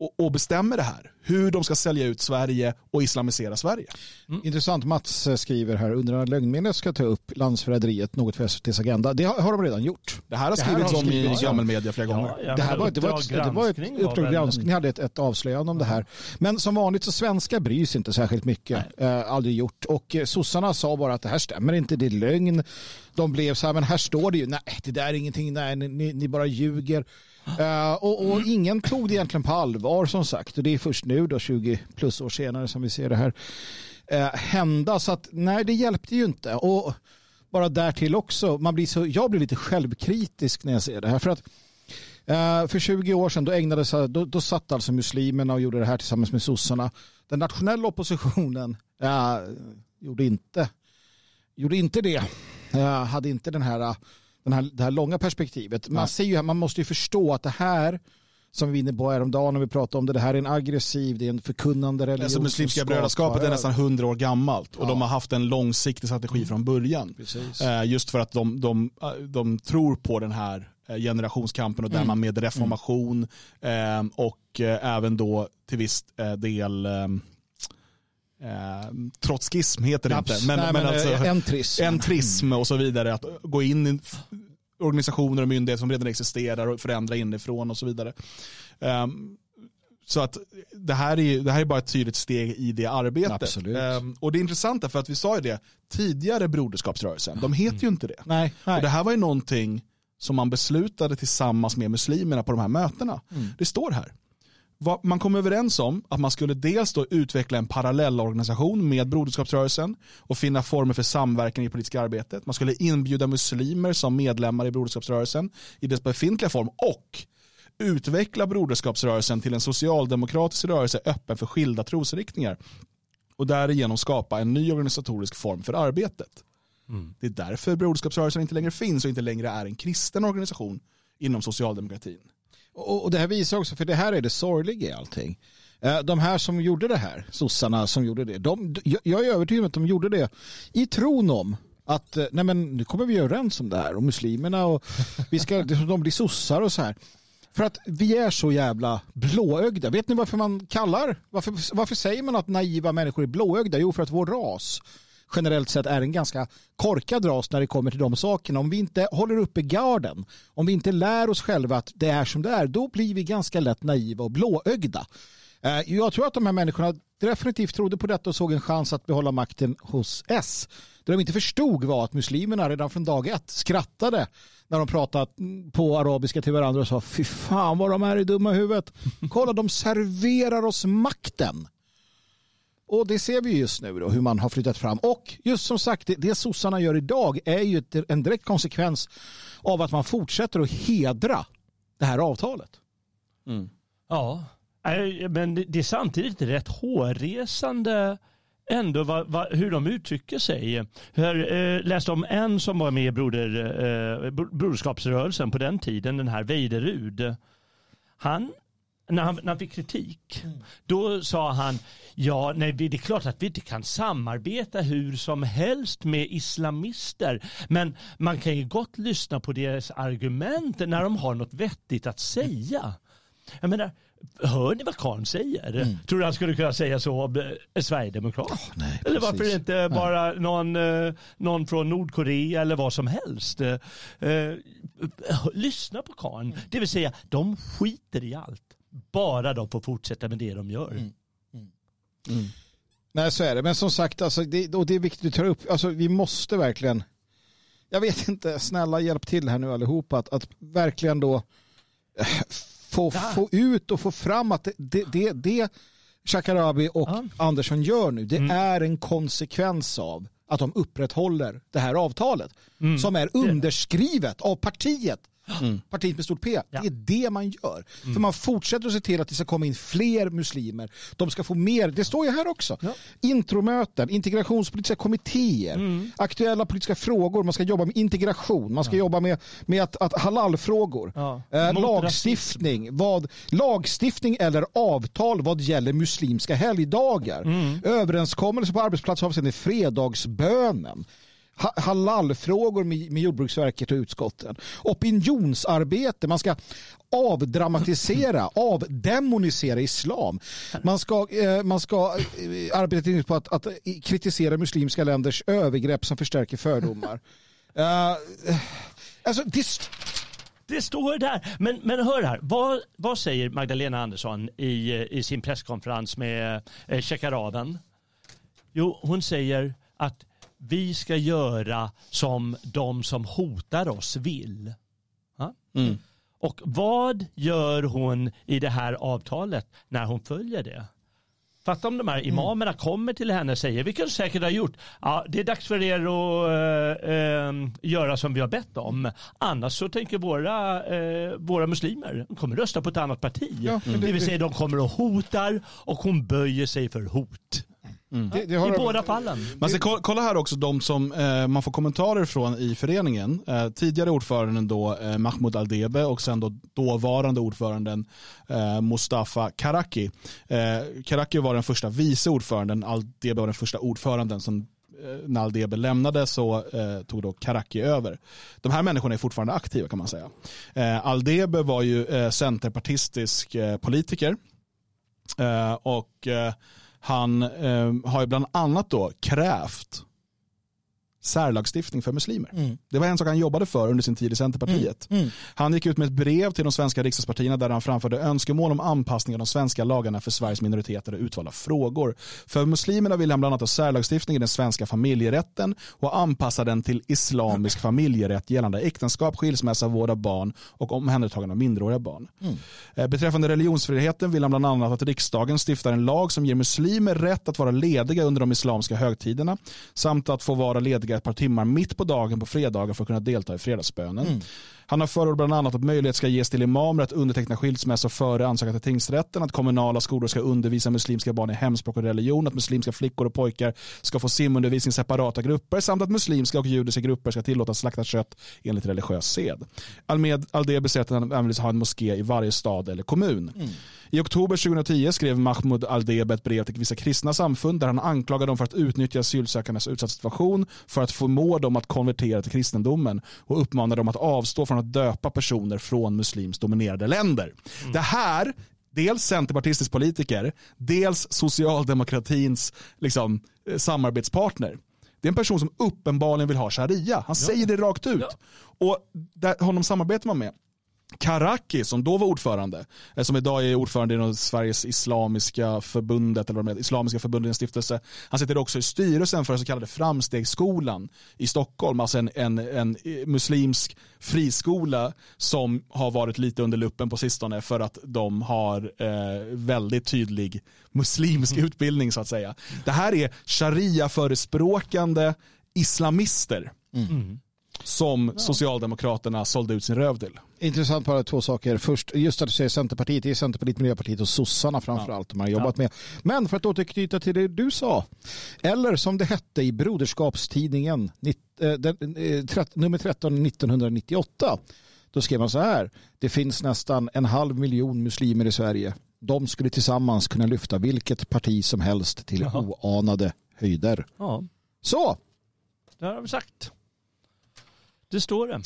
och, och bestämmer det här. Hur de ska sälja ut Sverige och islamisera Sverige. Mm. Intressant. Mats eh, skriver här, under att lögnmedlet ska ta upp landsförräderiet, något för SVTs agenda. Det har, har de redan gjort. Det här har skrivits om i gammelmedia flera gånger. Ja, det här var, det var ett, det var ett Uppdrag granskning hade ett, ett avslöjande om det här. Men som vanligt så svenska bryr sig inte särskilt mycket. Eh, aldrig gjort. Och eh, sossarna sa bara att det här stämmer inte, det är lögn. De blev så här, men här står det ju, nej det där är ingenting, nej ni, ni bara ljuger. Uh, och, och, ingen tog det egentligen på allvar som sagt. Och det är först nu då 20 plus år senare som vi ser det här uh, hända. Så att nej, det hjälpte ju inte. Och bara därtill också, man blir så, jag blir lite självkritisk när jag ser det här. För att uh, för 20 år sedan då, ägnades, då, då satt alltså muslimerna och gjorde det här tillsammans med sossarna. Den nationella oppositionen uh, gjorde, inte, gjorde inte det. Uh, hade inte den här, den här, det här långa perspektivet. Man, ser ju, man måste ju förstå att det här som vi var inne på häromdagen när vi pratade om det. Det här är en aggressiv, det är en förkunnande religion. Alltså muslimska brödraskapet är nästan hundra år gammalt och ja. de har haft en långsiktig strategi från början. Precis. Eh, just för att de, de, de tror på den här eh, generationskampen och där mm. man med reformation mm. och även då till viss del Eh, trotskism heter det Naps. inte. Men, Nej, men, men alltså, entrism. entrism och så vidare. Att gå in i organisationer och myndigheter som redan existerar och förändra inifrån och så vidare. Um, så att det här, är, det här är bara ett tydligt steg i det arbetet. Um, och det är intressant för att vi sa ju det, tidigare broderskapsrörelsen, de heter ju inte det. Nej, nej. Och det här var ju någonting som man beslutade tillsammans med muslimerna på de här mötena. Mm. Det står här man kom överens om att man skulle dels då utveckla en parallellorganisation med Broderskapsrörelsen och finna former för samverkan i politiska arbetet. Man skulle inbjuda muslimer som medlemmar i Broderskapsrörelsen i dess befintliga form och utveckla Broderskapsrörelsen till en socialdemokratisk rörelse öppen för skilda trosriktningar och därigenom skapa en ny organisatorisk form för arbetet. Mm. Det är därför Broderskapsrörelsen inte längre finns och inte längre är en kristen organisation inom socialdemokratin. Och, och det här visar också, för det här är det sorgliga i allting. Eh, de här som gjorde det här, sossarna som gjorde det, de, jag är övertygad om att de gjorde det i tron om att eh, nej men, nu kommer vi överens om det här och muslimerna och vi ska, liksom, de blir sossar och så här. För att vi är så jävla blåögda. Vet ni varför man kallar, varför, varför säger man att naiva människor är blåögda? Jo, för att vår ras generellt sett är en ganska korkad ras när det kommer till de sakerna. Om vi inte håller uppe garden, om vi inte lär oss själva att det är som det är, då blir vi ganska lätt naiva och blåögda. Eh, jag tror att de här människorna definitivt trodde på detta och såg en chans att behålla makten hos S. Det de inte förstod var att muslimerna redan från dag ett skrattade när de pratade på arabiska till varandra och sa fy fan vad de är i dumma huvudet. Kolla de serverar oss makten. Och det ser vi just nu då, hur man har flyttat fram. Och just som sagt, det, det sossarna gör idag är ju ett, en direkt konsekvens av att man fortsätter att hedra det här avtalet. Mm. Ja, men det är samtidigt rätt hårresande ändå vad, vad, hur de uttrycker sig. Jag eh, läste om en som var med i broder, eh, Broderskapsrörelsen på den tiden, den här Veiderud. Han när han, när han fick kritik, mm. då sa han ja, nej, det är klart att vi inte kan samarbeta hur som helst med islamister, men man kan ju gott lyssna på deras argument när de har något vettigt att säga. Jag menar, hör ni vad Karn säger? Mm. Tror du han skulle kunna säga så om eh, Sverigedemokrat? Oh, nej, eller varför inte bara någon, eh, någon från Nordkorea eller vad som helst? Eh lyssna på Karn, mm. det vill säga de skiter i allt bara de får fortsätta med det de gör. Mm. Mm. Mm. Nej, så är det. Men som sagt, alltså, det, och det är viktigt att ta upp. Alltså, vi måste verkligen, jag vet inte, snälla hjälp till här nu allihopa, att, att verkligen då äh, få, få ut och få fram att det, det, det, det Shakarabi och ja. Andersson gör nu, det mm. är en konsekvens av att de upprätthåller det här avtalet mm. som är underskrivet av partiet Mm. Partiet med stort P. Ja. Det är det man gör. Mm. För man fortsätter att se till att det ska komma in fler muslimer. De ska få mer. Det står ju här också. Ja. Intromöten, integrationspolitiska kommittéer, mm. aktuella politiska frågor. Man ska jobba med integration. Man ska ja. jobba med, med att, att halalfrågor. Ja. Eh, lagstiftning. Vad, lagstiftning eller avtal vad gäller muslimska helgdagar. Mm. Överenskommelse på arbetsplatser avseende fredagsbönen halalfrågor med, med Jordbruksverket och utskotten. Opinionsarbete, man ska avdramatisera, avdemonisera islam. Man ska, eh, man ska eh, arbeta på att, att kritisera muslimska länders övergrepp som förstärker fördomar. uh, alltså, det, det står där. Men, men hör här, vad, vad säger Magdalena Andersson i, i sin presskonferens med eh, Shekaraden? Jo, hon säger att vi ska göra som de som hotar oss vill. Mm. Och vad gör hon i det här avtalet när hon följer det? Fatta om de här imamerna mm. kommer till henne och säger, vilket de säkert har gjort, ja, det är dags för er att äh, äh, göra som vi har bett om. Annars så tänker våra, äh, våra muslimer, de kommer rösta på ett annat parti. Ja, det, det vill säga de kommer och hotar och hon böjer sig för hot. Mm. Det, det I båda fallen. Man ska kolla här också de som eh, man får kommentarer från i föreningen. Eh, tidigare ordföranden då eh, Mahmoud Aldebe och sen då dåvarande ordföranden eh, Mustafa Karaki. Eh, Karaki var den första vice ordföranden, Aldebe var den första ordföranden som eh, när Aldebe lämnade så eh, tog då Karaki över. De här människorna är fortfarande aktiva kan man säga. Eh, Aldebe var ju eh, centerpartistisk eh, politiker och han eh, har ju bland annat då krävt särlagstiftning för muslimer. Mm. Det var en sak han jobbade för under sin tid i Centerpartiet. Mm. Mm. Han gick ut med ett brev till de svenska riksdagspartierna där han framförde önskemål om anpassning av de svenska lagarna för Sveriges minoriteter och utvalda frågor. För muslimerna vill han bland annat ha särlagstiftning i den svenska familjerätten och anpassa den till islamisk familjerätt gällande äktenskap, skilsmässa, vård av barn och omhändertagande av minderåriga barn. Mm. Eh, beträffande religionsfriheten vill han bland annat att riksdagen stiftar en lag som ger muslimer rätt att vara lediga under de islamska högtiderna samt att få vara lediga ett par timmar mitt på dagen på fredagar för att kunna delta i fredagsbönen. Mm. Han har förordat bland annat att möjlighet ska ges till imamer att underteckna skilsmässa före ansökan till tingsrätten, att kommunala skolor ska undervisa muslimska barn i hemspråk och religion, att muslimska flickor och pojkar ska få simundervisning i separata grupper samt att muslimska och judiska grupper ska tillåtas slakta kött enligt religiös sed. Almed Aldebe säger att han även vill ha en moské i varje stad eller kommun. Mm. I oktober 2010 skrev Mahmoud Aldebe ett brev till vissa kristna samfund där han anklagade dem för att utnyttja asylsökandes utsatta situation för att förmå dem att konvertera till kristendomen och uppmanade dem att avstå från att döpa personer från muslims dominerade länder. Mm. Det här dels centerpartistisk politiker, dels socialdemokratins liksom, eh, samarbetspartner. Det är en person som uppenbarligen vill ha sharia. Han ja. säger det rakt ut. Ja. Och där, honom samarbetar man med. Karaki som då var ordförande, eh, som idag är ordförande i Sveriges Islamiska förbundet, eller vad det är, Islamiska förbundet, stiftelse. Han sitter också i styrelsen för den så kallade Framstegsskolan i Stockholm, alltså en, en, en muslimsk friskola som har varit lite under luppen på sistone för att de har eh, väldigt tydlig muslimsk mm. utbildning så att säga. Det här är sharia-förespråkande islamister. Mm som Socialdemokraterna sålde ut sin röv till. Intressant bara två saker. Först, just att du säger Centerpartiet, det är Centerpartiet, Miljöpartiet och sossarna framförallt ja. de har jobbat ja. med. Men för att återknyta till det du sa, eller som det hette i Broderskapstidningen, eh, eh, nummer 13 1998, då skrev man så här, det finns nästan en halv miljon muslimer i Sverige. De skulle tillsammans kunna lyfta vilket parti som helst till Jaha. oanade höjder. Ja. Så! Det har de sagt. Det står det.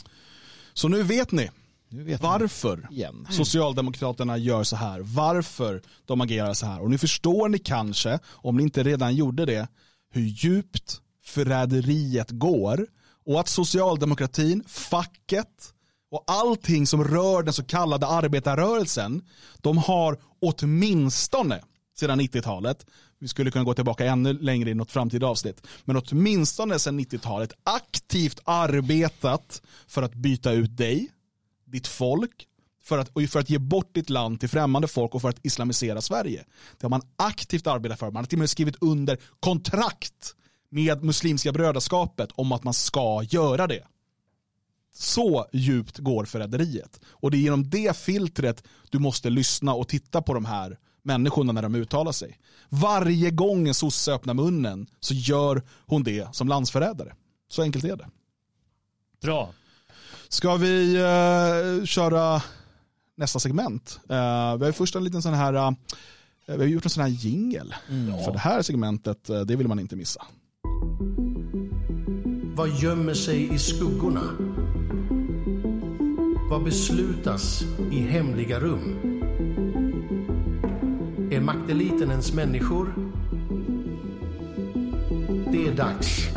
Så nu vet ni nu vet varför igen. Socialdemokraterna gör så här. Varför de agerar så här. Och nu förstår ni kanske, om ni inte redan gjorde det, hur djupt förräderiet går och att socialdemokratin, facket och allting som rör den så kallade arbetarrörelsen, de har åtminstone sedan 90-talet vi skulle kunna gå tillbaka ännu längre i något framtida avsnitt, men åtminstone sedan 90-talet aktivt arbetat för att byta ut dig, ditt folk, för att, för att ge bort ditt land till främmande folk och för att islamisera Sverige. Det har man aktivt arbetat för. Man har till och med skrivit under kontrakt med Muslimska brödraskapet om att man ska göra det. Så djupt går förräderiet. Och det är genom det filtret du måste lyssna och titta på de här människorna när de uttalar sig. Varje gång en sosse öppnar munnen så gör hon det som landsförrädare. Så enkelt är det. Bra. Ska vi uh, köra nästa segment? Uh, vi har först en liten sån här, uh, vi har gjort en sån här jingel. Mm. För det här segmentet, det vill man inte missa. Vad gömmer sig i skuggorna? Vad beslutas i hemliga rum? Är makteliten ens människor? Det är dags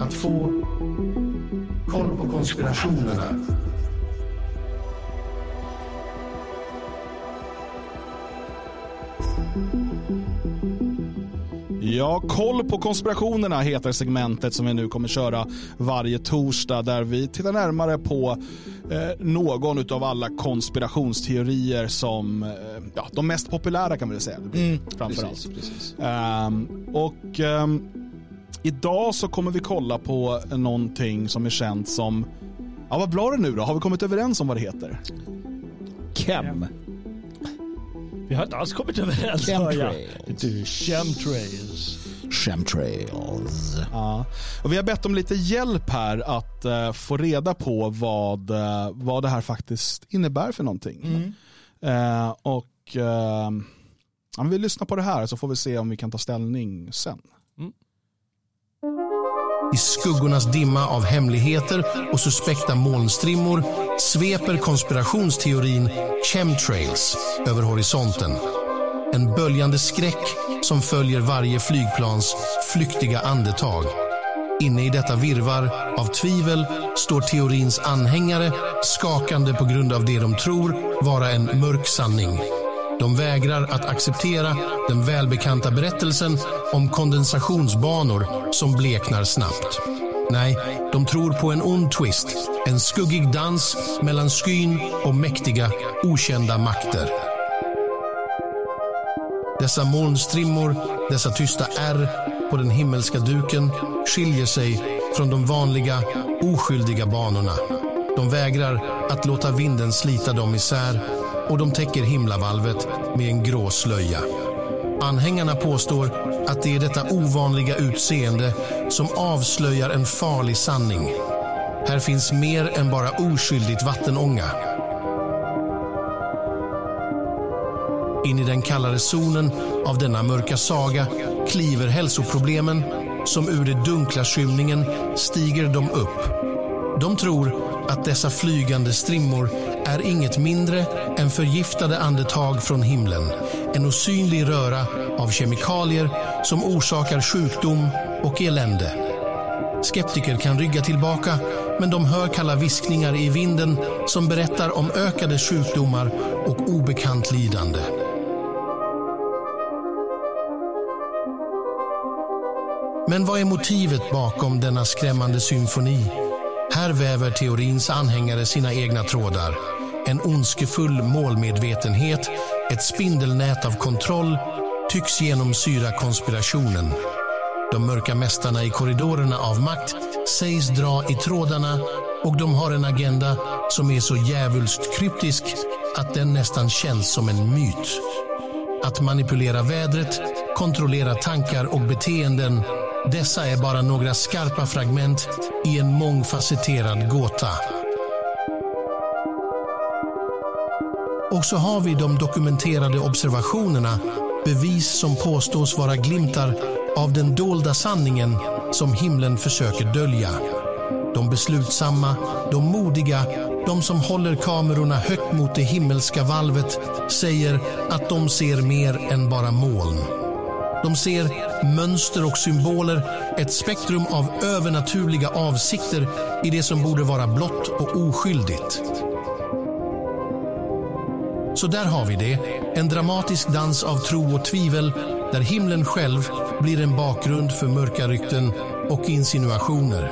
att få koll på konspirationerna. Ja, koll på konspirationerna heter segmentet som vi nu kommer köra varje torsdag där vi tittar närmare på eh, någon av alla konspirationsteorier som, eh, ja, de mest populära kan man väl säga. Mm, framförallt. Um, och um, idag så kommer vi kolla på någonting som är känt som, ja vad blir det nu då? Har vi kommit överens om vad det heter? Chem. Vi har inte alls kommit överens. Chemtrails. Chemtrails. Chemtrails. Ja. Och vi har bett om lite hjälp här att uh, få reda på vad, uh, vad det här faktiskt innebär för någonting. Mm. Uh, och uh, vi lyssnar på det här så får vi se om vi kan ta ställning sen. Mm. I skuggornas dimma av hemligheter och suspekta molnstrimmor sveper konspirationsteorin chemtrails över horisonten. En böljande skräck som följer varje flygplans flyktiga andetag. Inne i detta virvar av tvivel står teorins anhängare skakande på grund av det de tror vara en mörk sanning. De vägrar att acceptera den välbekanta berättelsen om kondensationsbanor som bleknar snabbt. Nej, de tror på en ond twist. En skuggig dans mellan skyn och mäktiga, okända makter. Dessa molnstrimmor, dessa tysta ärr på den himmelska duken skiljer sig från de vanliga, oskyldiga banorna. De vägrar att låta vinden slita dem isär och de täcker himlavalvet med en grå slöja. Anhängarna påstår att det är detta ovanliga utseende som avslöjar en farlig sanning. Här finns mer än bara oskyldigt vattenånga. In i den kallare zonen av denna mörka saga kliver hälsoproblemen som ur den dunkla skymningen stiger de upp. De tror att dessa flygande strimmor är inget mindre än förgiftade andetag från himlen. En osynlig röra av kemikalier som orsakar sjukdom och elände. Skeptiker kan rygga tillbaka men de hör kalla viskningar i vinden som berättar om ökade sjukdomar och obekant lidande. Men vad är motivet bakom denna skrämmande symfoni? Här väver teorins anhängare sina egna trådar. En ondskefull målmedvetenhet, ett spindelnät av kontroll tycks genomsyra konspirationen. De mörka mästarna i korridorerna av makt sägs dra i trådarna och de har en agenda som är så djävulskt kryptisk att den nästan känns som en myt. Att manipulera vädret, kontrollera tankar och beteenden dessa är bara några skarpa fragment i en mångfacetterad gåta. Och så har vi de dokumenterade observationerna, bevis som påstås vara glimtar av den dolda sanningen som himlen försöker dölja. De beslutsamma, de modiga, de som håller kamerorna högt mot det himmelska valvet säger att de ser mer än bara moln. De ser mönster och symboler, ett spektrum av övernaturliga avsikter i det som borde vara blått och oskyldigt. Så där har vi det, en dramatisk dans av tro och tvivel där himlen själv blir en bakgrund för mörka rykten och insinuationer.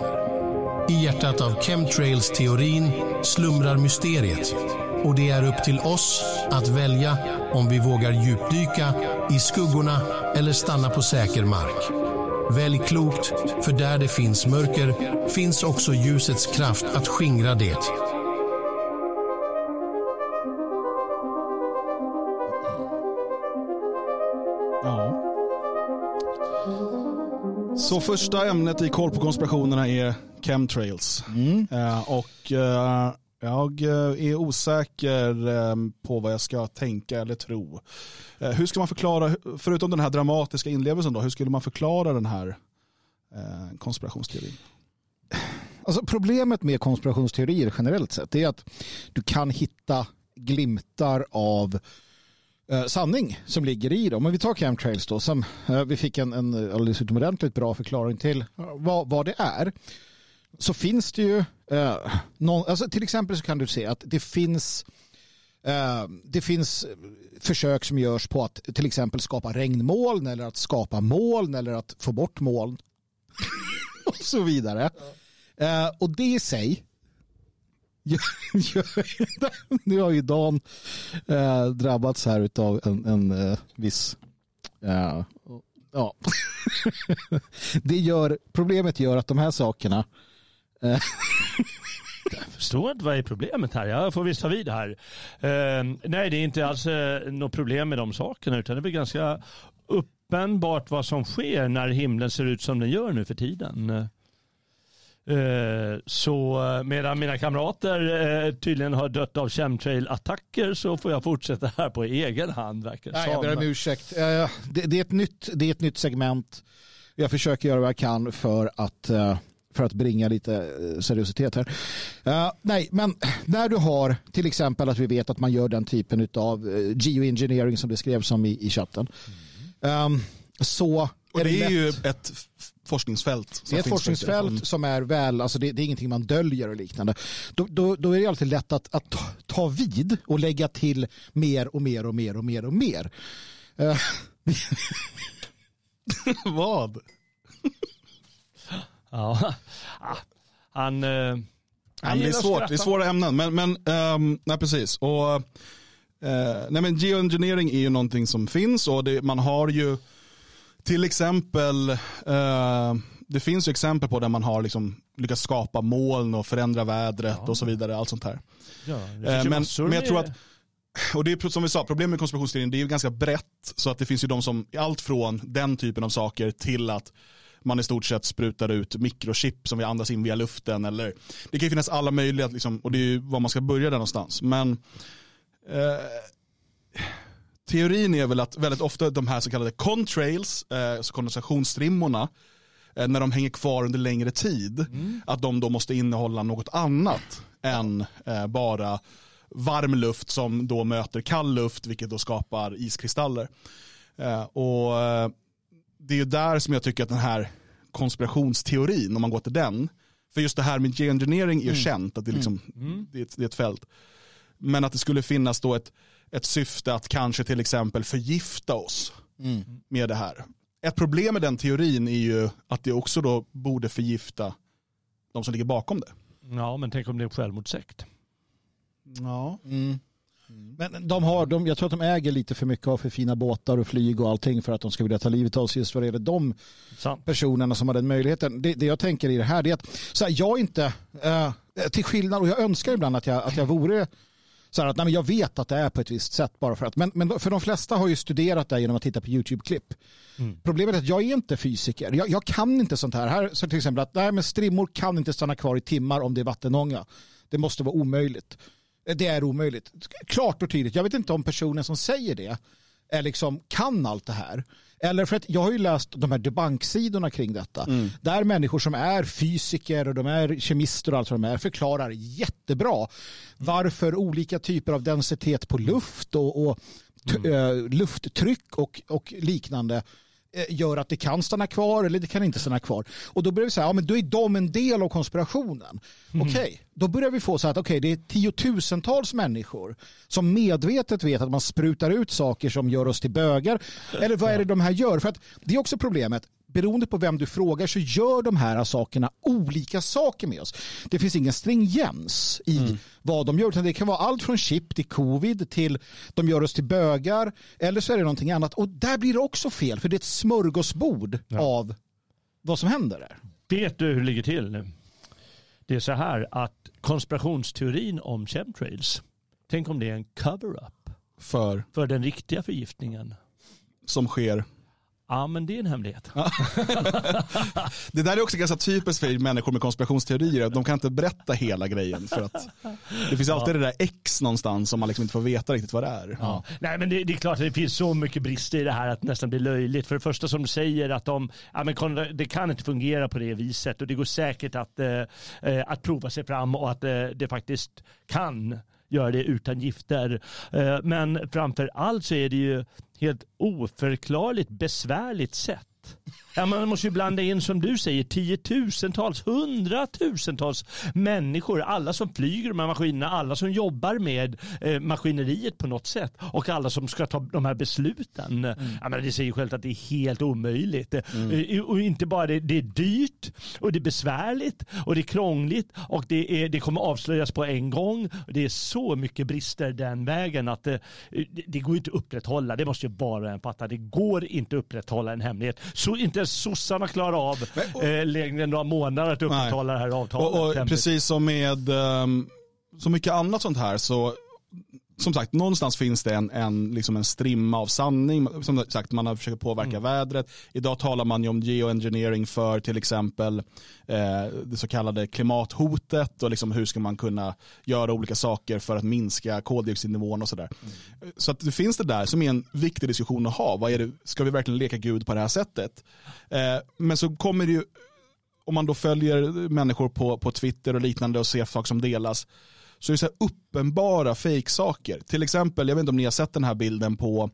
I hjärtat av chemtrails-teorin slumrar mysteriet och det är upp till oss att välja om vi vågar djupdyka i skuggorna eller stanna på säker mark. Välj klokt, för där det finns mörker finns också ljusets kraft att skingra det. Så första ämnet i koll på konspirationerna är chemtrails. Mm. Uh, och uh, jag eh, är osäker eh, på vad jag ska tänka eller tro. Eh, hur ska man förklara, förutom den här dramatiska inlevelsen, då, hur skulle man förklara den här konspirationsteorin? Alltså problemet med konspirationsteorier generellt sett är att du kan hitta glimtar av eh, sanning som ligger i dem. Men vi tar chemtrails då som eh, vi fick en, en alldeles utomordentligt bra förklaring till vad, vad det är så finns det ju, eh, någon, alltså till exempel så kan du se att det finns Eh, det finns försök som görs på att till exempel skapa regnmoln eller att skapa moln eller att få bort moln. och så vidare. Ja. Och det i sig nu har ju Dan eh, drabbats här av en, en eh, viss Eh, ja. det gör, problemet gör att de här sakerna eh, Jag förstår inte vad är problemet här. Jag får visst ta vid här. Eh, nej, det är inte alls eh, något problem med de sakerna utan det blir ganska uppenbart vad som sker när himlen ser ut som den gör nu för tiden. Eh, så medan mina kamrater eh, tydligen har dött av chemtrail-attacker så får jag fortsätta här på egen hand. Verkar Nej, jag ber om ursäkt. Eh, det är ett nytt, det är ett nytt segment. Jag försöker göra vad jag kan för att, för att bringa lite seriositet här. nej, men när du har till exempel att vi vet att man gör den typen av geoengineering som det skrevs om i, i chatten. Mm. Um, så och det är, ju ett forskningsfält. Det är ett forskningsfält som är väl, alltså det, det, är ingenting man döljer och liknande. Då, då, då är det alltid lätt att, att, ta vid och lägga till mer och mer och mer och mer och mer. Uh. Vad? ja, han... Uh... Han det, är svårt, det är svåra ämnen. Men, men um, nej, precis. Och, uh, nej, men geoengineering är ju någonting som finns och det, man har ju till exempel, eh, det finns ju exempel på där man har liksom lyckats skapa moln och förändra vädret ja. och så vidare. Allt sånt här. Ja, eh, men, men jag tror att, och det är som vi sa, problemet med konspirationsteorin det är ju ganska brett. Så att det finns ju de som, allt från den typen av saker till att man i stort sett sprutar ut mikrochip som vi andas in via luften. Eller, det kan ju finnas alla möjliga, liksom, och det är ju var man ska börja där någonstans. Men eh, teorin är väl att väldigt ofta de här så kallade contrails, eh, alltså kondensationsstrimmorna, eh, när de hänger kvar under längre tid, mm. att de då måste innehålla något annat än eh, bara varm luft som då möter kall luft, vilket då skapar iskristaller. Eh, och eh, det är ju där som jag tycker att den här konspirationsteorin, om man går till den, för just det här med geoengineering är ju mm. känt, att det är, liksom, mm. det, är ett, det är ett fält. Men att det skulle finnas då ett ett syfte att kanske till exempel förgifta oss mm. med det här. Ett problem med den teorin är ju att det också då borde förgifta de som ligger bakom det. Ja, men tänk om det är självmordssekt. Ja. Mm. Men de har, de, jag tror att de äger lite för mycket av för fina båtar och flyg och allting för att de ska vilja ta livet av sig just vad det gäller de Sant. personerna som har den möjligheten. Det, det, jag tänker i det här är att så här, jag inte, äh, till skillnad, och jag önskar ibland att jag, att jag vore så här att nej, men jag vet att det är på ett visst sätt bara för att. Men, men för de flesta har ju studerat det genom att titta på YouTube-klipp. Mm. Problemet är att jag är inte fysiker. Jag, jag, kan inte sånt här. Här så till exempel att nej, men strimmor kan inte stanna kvar i timmar om det är vattenånga. Det måste vara omöjligt. Det är omöjligt. Klart och tydligt. Jag vet inte om personen som säger det är liksom, kan allt det här. Eller för att jag har ju läst de här debanksidorna kring detta. Mm. Där människor som är fysiker och de är kemister och allt vad de är förklarar jättebra varför olika typer av densitet på luft och, och mm. uh, lufttryck och, och liknande Eh, gör att det kan stanna kvar eller det kan inte stanna kvar. Och då börjar vi säga, ja men då är de en del av konspirationen. Mm. Okej, okay, då börjar vi få så att okay, det är tiotusentals människor som medvetet vet att man sprutar ut saker som gör oss till bögar. Eller vad är det de här gör? För att det är också problemet beroende på vem du frågar så gör de här sakerna olika saker med oss. Det finns ingen stringens i mm. vad de gör. Utan det kan vara allt från chip till covid till de gör oss till bögar eller så är det någonting annat. Och där blir det också fel för det är ett smörgåsbord ja. av vad som händer där. Vet du hur det ligger till nu? Det är så här att konspirationsteorin om chemtrails, tänk om det är en cover-up. För? För den riktiga förgiftningen. Som sker? Ja, men det är en hemlighet. det där är också ganska typiskt för människor med konspirationsteorier. De kan inte berätta hela grejen. för att Det finns alltid ja. det där X någonstans som man liksom inte får veta riktigt vad det är. Ja. Nej, men det, det, är klart att det finns så mycket brister i det här att det nästan blir löjligt. För det första som du säger att de, ja, men det kan inte fungera på det viset och det går säkert att, eh, eh att prova sig fram och att eh, det faktiskt kan göra det utan gifter. Eh, men framför allt så är det ju helt oförklarligt besvärligt sätt Ja, man måste ju blanda in som du säger tiotusentals, hundratusentals människor. Alla som flyger med maskinerna, alla som jobbar med eh, maskineriet på något sätt och alla som ska ta de här besluten. Mm. Ja, men det säger självt att det är helt omöjligt. Mm. Eh, och inte bara det, det är dyrt och det är besvärligt och det är krångligt och det, är, det kommer avslöjas på en gång. Det är så mycket brister den vägen att det, eh, det går inte att upprätthålla. Det måste ju bara en fatta. Det går inte att upprätthålla en hemlighet. Så inte ens sossarna klarar av eh, längre än några månader att upprätthålla det här avtalet. Och, och precis som med um, så mycket annat sånt här så som sagt, någonstans finns det en, en, liksom en strimma av sanning. Som sagt, man har försökt påverka mm. vädret. Idag talar man ju om geoengineering för till exempel eh, det så kallade klimathotet och liksom hur ska man kunna göra olika saker för att minska koldioxidnivån och sådär. Mm. Så att det finns det där som är en viktig diskussion att ha. Vad är det, ska vi verkligen leka Gud på det här sättet? Eh, men så kommer det ju, om man då följer människor på, på Twitter och liknande och ser saker som delas, så är det så uppenbara fejksaker. Till exempel, jag vet inte om ni har sett den här bilden på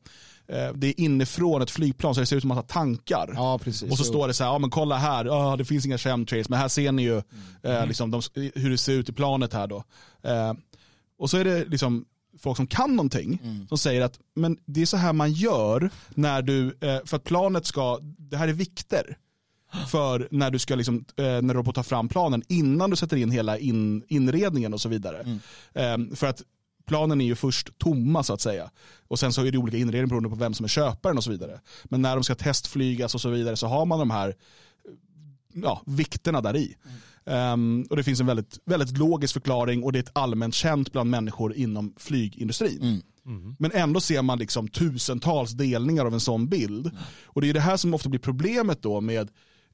eh, det är inifrån ett flygplan så det ser ut som ha tankar. Ja, precis. Och så står det så här, ja men kolla här, oh, det finns inga chemtrails, men här ser ni ju eh, mm. liksom, de, hur det ser ut i planet här då. Eh, och så är det liksom folk som kan någonting mm. som säger att men det är så här man gör när du, eh, för att planet ska, det här är vikter för när du ska liksom, eh, när du på ta fram planen innan du sätter in hela in, inredningen och så vidare. Mm. Eh, för att planen är ju först tomma så att säga. Och sen så är det olika inredningar beroende på vem som är köparen och så vidare. Men när de ska testflygas och så vidare så har man de här ja, vikterna där i. Mm. Um, och det finns en väldigt, väldigt logisk förklaring och det är ett allmänt känt bland människor inom flygindustrin. Mm. Mm. Men ändå ser man liksom tusentals delningar av en sån bild. Mm. Och det är det här som ofta blir problemet då med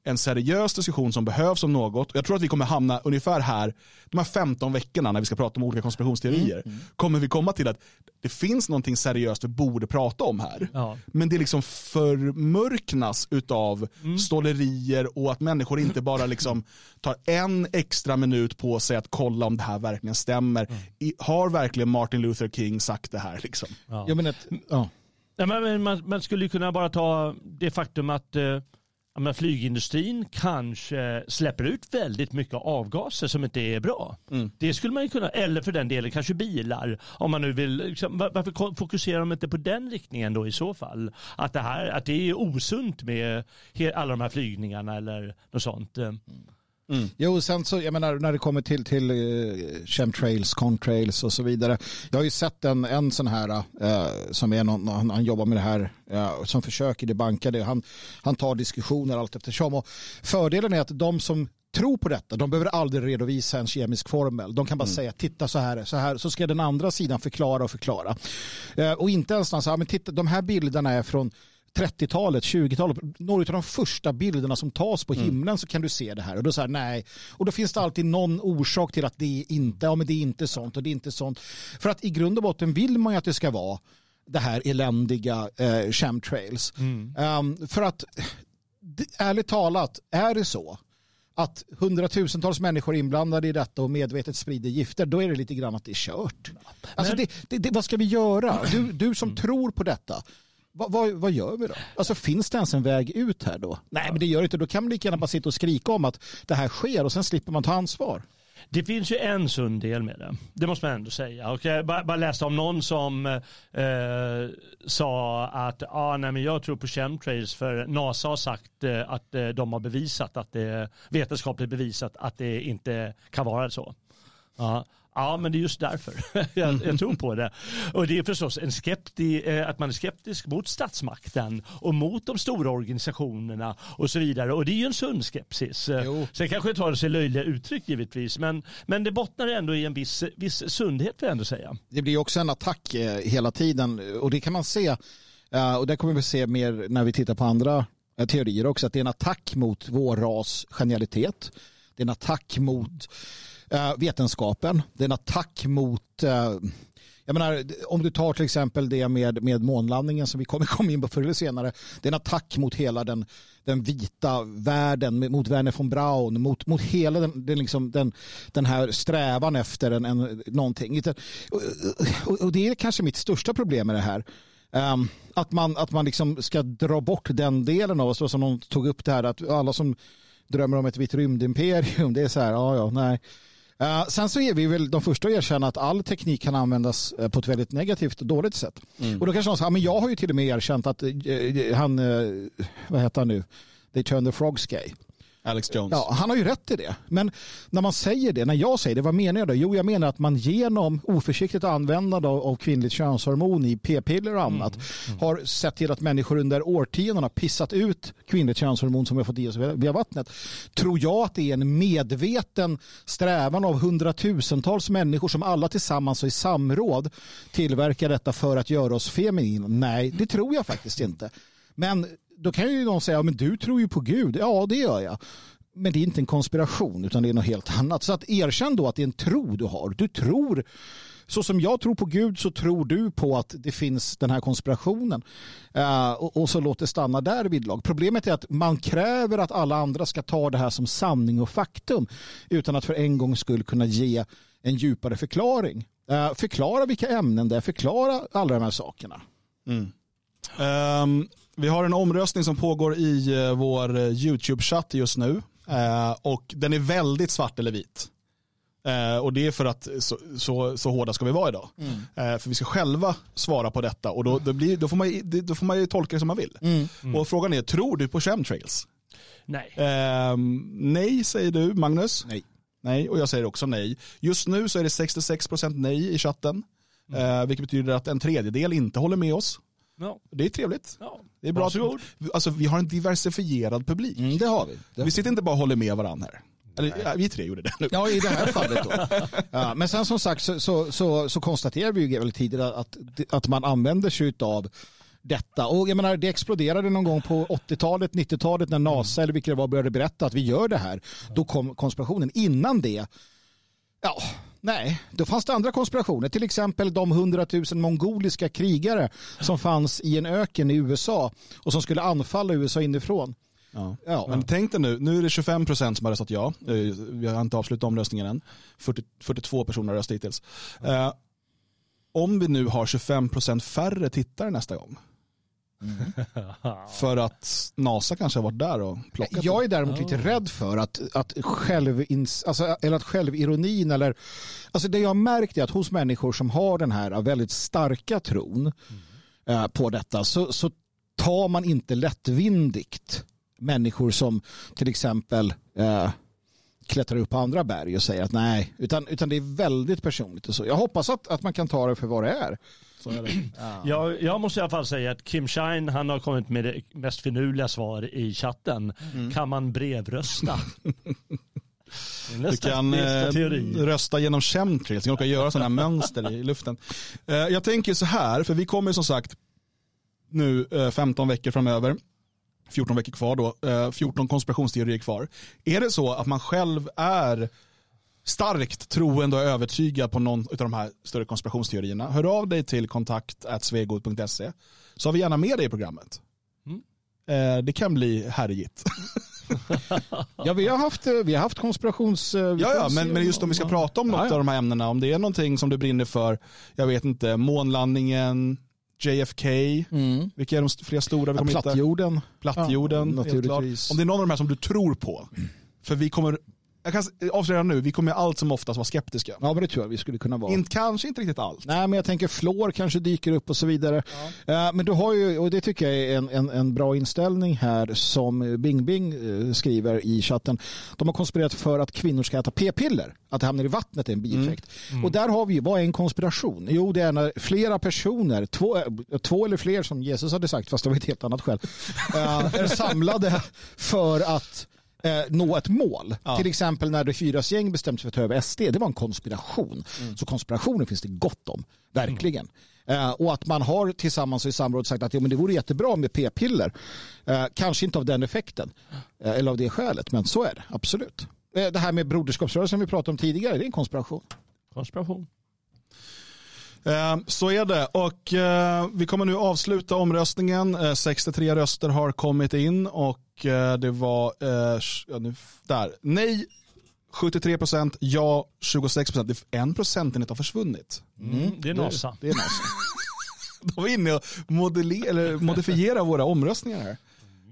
en seriös diskussion som behövs om något. Jag tror att vi kommer hamna ungefär här, de här 15 veckorna när vi ska prata om olika konspirationsteorier, mm. Mm. kommer vi komma till att det finns någonting seriöst vi borde prata om här. Ja. Men det liksom förmörknas utav mm. stålerier och att människor inte bara liksom tar en extra minut på sig att kolla om det här verkligen stämmer. Mm. Har verkligen Martin Luther King sagt det här? Liksom? Ja. Jag menar, ja. Ja, men man, man skulle kunna bara ta det faktum att eh, men flygindustrin kanske släpper ut väldigt mycket avgaser som inte är bra. Mm. Det skulle man kunna, eller för den delen kanske bilar. Om man nu vill, liksom, varför fokuserar de inte på den riktningen då i så fall? Att det, här, att det är osunt med alla de här flygningarna eller något sånt. Mm. Mm. Jo, sen så, jag menar när det kommer till, till uh, chemtrails, contrails och så vidare. Jag har ju sett en, en sån här uh, som är någon, han, han, jobbar med det här uh, som försöker debanka det. Han, han tar diskussioner allt eftersom. Och fördelen är att de som tror på detta, de behöver aldrig redovisa en kemisk formel. De kan bara mm. säga titta så här, så här, så ska den andra sidan förklara och förklara. och inte ens så här, men titta, de här bilderna är från 30-talet, 20-talet, några av de första bilderna som tas på mm. himlen mm. så kan du se det här. Och då säger nej. Och då finns det alltid någon orsak till att det är inte, ja men det är inte sånt och det är inte sånt. För att i grund och botten vill man ju att det ska vara det här eländiga eh, chemtrails. Mm. Um, för att ärligt talat, är det så att hundratusentals människor är inblandade i detta och medvetet sprider gifter, då är det lite grann att det är kört. Alltså det, det, det, vad ska vi göra? Du, du som mm. tror på detta, vad, vad, vad, gör vi då? Alltså finns det ens en väg ut här då? Nej, men det gör det inte. Då kan man lika gärna bara sitta och skrika om att det här sker och sen slipper man ta ansvar. Det finns ju en sund del med det. Det måste man ändå säga. Och jag bara, bara läste om någon som eh, sa att ah, nej, men jag tror på chemtrails för NASA har sagt eh, att eh, de har bevisat att det vetenskapligt bevisat att det inte kan vara så. Ja. Ja, men det är just därför jag, jag, tror på det. Och det är förstås en skepti, eh, att man är skeptisk mot statsmakten och mot de stora organisationerna och så vidare. Och det är ju en sund skepsis. Jo. Sen kanske det tar sig löjliga uttryck givetvis, men, men det bottnar ändå i en viss, viss sundhet vill jag ändå säga. Det blir också en attack eh, hela tiden och det kan man se, eh, och det kommer vi se mer när vi tittar på andra teorier också, att det är en attack mot vår ras genialitet. Det är en attack mot Eh, Eh, vetenskapen. Det är en attack mot eh, jag menar, om du tar till exempel det med, med månlandningen som vi kommer komma in på förr eller senare. Det är en attack mot hela den, den vita världen, mot Werner von Braun, mot, mot hela den, den, liksom, den, den här strävan efter en, en, någonting. Och, och, och det är kanske mitt största problem med det här. Um, att man, att man liksom ska dra bort den delen av oss, som någon tog upp det här, att alla som drömmer om ett vitt rymdimperium, det är så här, ja, ja, nej. Uh, sen så är vi väl de första att erkänna att all teknik kan användas uh, på ett väldigt negativt och dåligt sätt. Mm. Och då kanske någon säger, men jag har ju till och med erkänt att uh, han, vad heter han nu, They turn the frogs gay. Alex Jones. Ja, han har ju rätt i det. Men när man säger det, när jag säger det, vad menar jag då? Jo, jag menar att man genom oförsiktigt användande av, kvinnligt könshormon i p-piller och annat mm. Mm. har sett till att människor under årtionden har pissat ut kvinnligt könshormon som vi har fått i oss via vattnet. Tror jag att det är en medveten strävan av hundratusentals människor som alla tillsammans och i samråd tillverkar detta för att göra oss feminina? Nej, det tror jag faktiskt inte. Men då kan ju någon säga, men du tror ju på Gud. Ja, det gör jag. Men det är inte en konspiration utan det är något helt annat. Så att erkänn då att det är en tro du har. Du tror, så som jag tror på Gud så tror du på att det finns den här konspirationen. Uh, och, och, så låt det stanna där vid lag. Problemet är att man kräver att alla andra ska ta det här som sanning och faktum utan att för en gång skulle kunna ge en djupare förklaring. Uh, förklara vilka ämnen det är, förklara alla de här sakerna. Mm. Um, vi har en omröstning som pågår i uh, vår uh, YouTube-chatt just nu. Uh, och den är väldigt svart eller vit. och det är för att så, så, så hårda ska vi vara idag. Mm. för vi ska själva svara på detta och då, då, blir, då, får, man, då får man ju tolka det som man vill. Mm. Mm. Och frågan är, tror du på chemtrails? Nej. Ehm, nej säger du, Magnus. Nej. Nej, och jag säger också nej. Just nu så är det 66% nej i chatten. Mm. vilket betyder att en tredjedel inte håller med oss. Ja. Det är trevligt. Ja. Det är bra att, alltså, vi har en diversifierad publik. Mm, det har vi. Det vi sitter inte bara och håller med varandra här. Eller, ja, vi tre gjorde det nu. Ja, i det här fallet då. Ja, men sen som sagt så, så, så, så konstaterar vi ju väldigt tidigare att, att man använder sig av detta. Och jag menar, det exploderade någon gång på 80-talet, 90-talet när NASA eller vilka det var började berätta att vi gör det här. Då kom konspirationen. Innan det, ja, Nej, då fanns det andra konspirationer. Till exempel de hundratusen mongoliska krigare som fanns i en öken i USA och som skulle anfalla USA inifrån. Ja. Ja. Men tänk dig nu, nu är det 25 procent som har röstat ja. Eh, vi har inte avslutat omröstningen än. 40, 42 personer har röstat hittills. Eh, om vi nu har 25 procent färre tittare nästa gång, Mm. för att NASA kanske har varit där och plockat Jag är däremot lite rädd för att, att, självins, alltså, eller att självironin eller alltså det jag har märkt är att hos människor som har den här väldigt starka tron mm. eh, på detta så, så tar man inte lättvindigt människor som till exempel eh, klättrar upp på andra berg och säger att nej, utan, utan det är väldigt personligt och så. Jag hoppas att, att man kan ta det för vad det är. Så är det. Ja. Jag, jag måste i alla fall säga att Kim Shine han har kommit med det mest finurliga svar i chatten. Mm. Kan man brevrösta? Du kan eh, rösta genom chemtrails, du kan göra sådana mönster i luften. Eh, jag tänker så här, för vi kommer som sagt nu eh, 15 veckor framöver 14 veckor kvar då, 14 eh, konspirationsteorier kvar. Är det så att man själv är starkt troende och övertygad på någon av de här större konspirationsteorierna, hör av dig till kontakt svegot.se så har vi gärna med dig i programmet. Mm. Eh, det kan bli härjigt. ja, vi har haft, vi har haft konspirations... Ja, ja men, men just om vi ska prata om något ja, ja. av de här ämnena, om det är någonting som du brinner för, jag vet inte, månlandningen, JFK, mm. vilka är de flera stora vi kommer ja, Plattjorden. Plattjorden, ja, naturligtvis. Om det är någon av de här som du tror på. För vi kommer jag kan avslöja nu, vi kommer allt som oftast vara skeptiska. Ja, men det tror jag vi skulle kunna vara. In, kanske inte riktigt allt. Nej, men jag tänker flår kanske dyker upp och så vidare. Ja. Uh, men du har ju, och det tycker jag är en, en, en bra inställning här som Bing Bing uh, skriver i chatten. De har konspirerat för att kvinnor ska äta p-piller. Att det hamnar i vattnet är en bieffekt. Mm. Mm. Och där har vi ju, vad är en konspiration? Jo, det är när flera personer, två, uh, två eller fler som Jesus hade sagt, fast det var ett helt annat skäl, är samlade för att eh, nå ett mål. Ja. Till exempel när det fyras gäng bestämde sig för att ta över SD. Det var en konspiration. Mm. Så konspirationer finns det gott om. Verkligen. Mm. Eh, och att man har tillsammans i samråd sagt att ja, men det vore jättebra med p-piller. Eh, kanske inte av den effekten. Eh, eller av det skälet. Men så är det. Absolut. Eh, det här med broderskapsrörelsen vi pratade om tidigare. Det är en konspiration. Konspiration. Eh, så är det och vi kommer nu avsluta omröstningen. 63 röster har kommit in och Eh, det var, eh, där, nej 73 procent, ja 26 procent. En procentenhet har försvunnit. Mm, det är NASA. Det, det är NASA. De är inne och modeller, eller modifierar våra omröstningar här.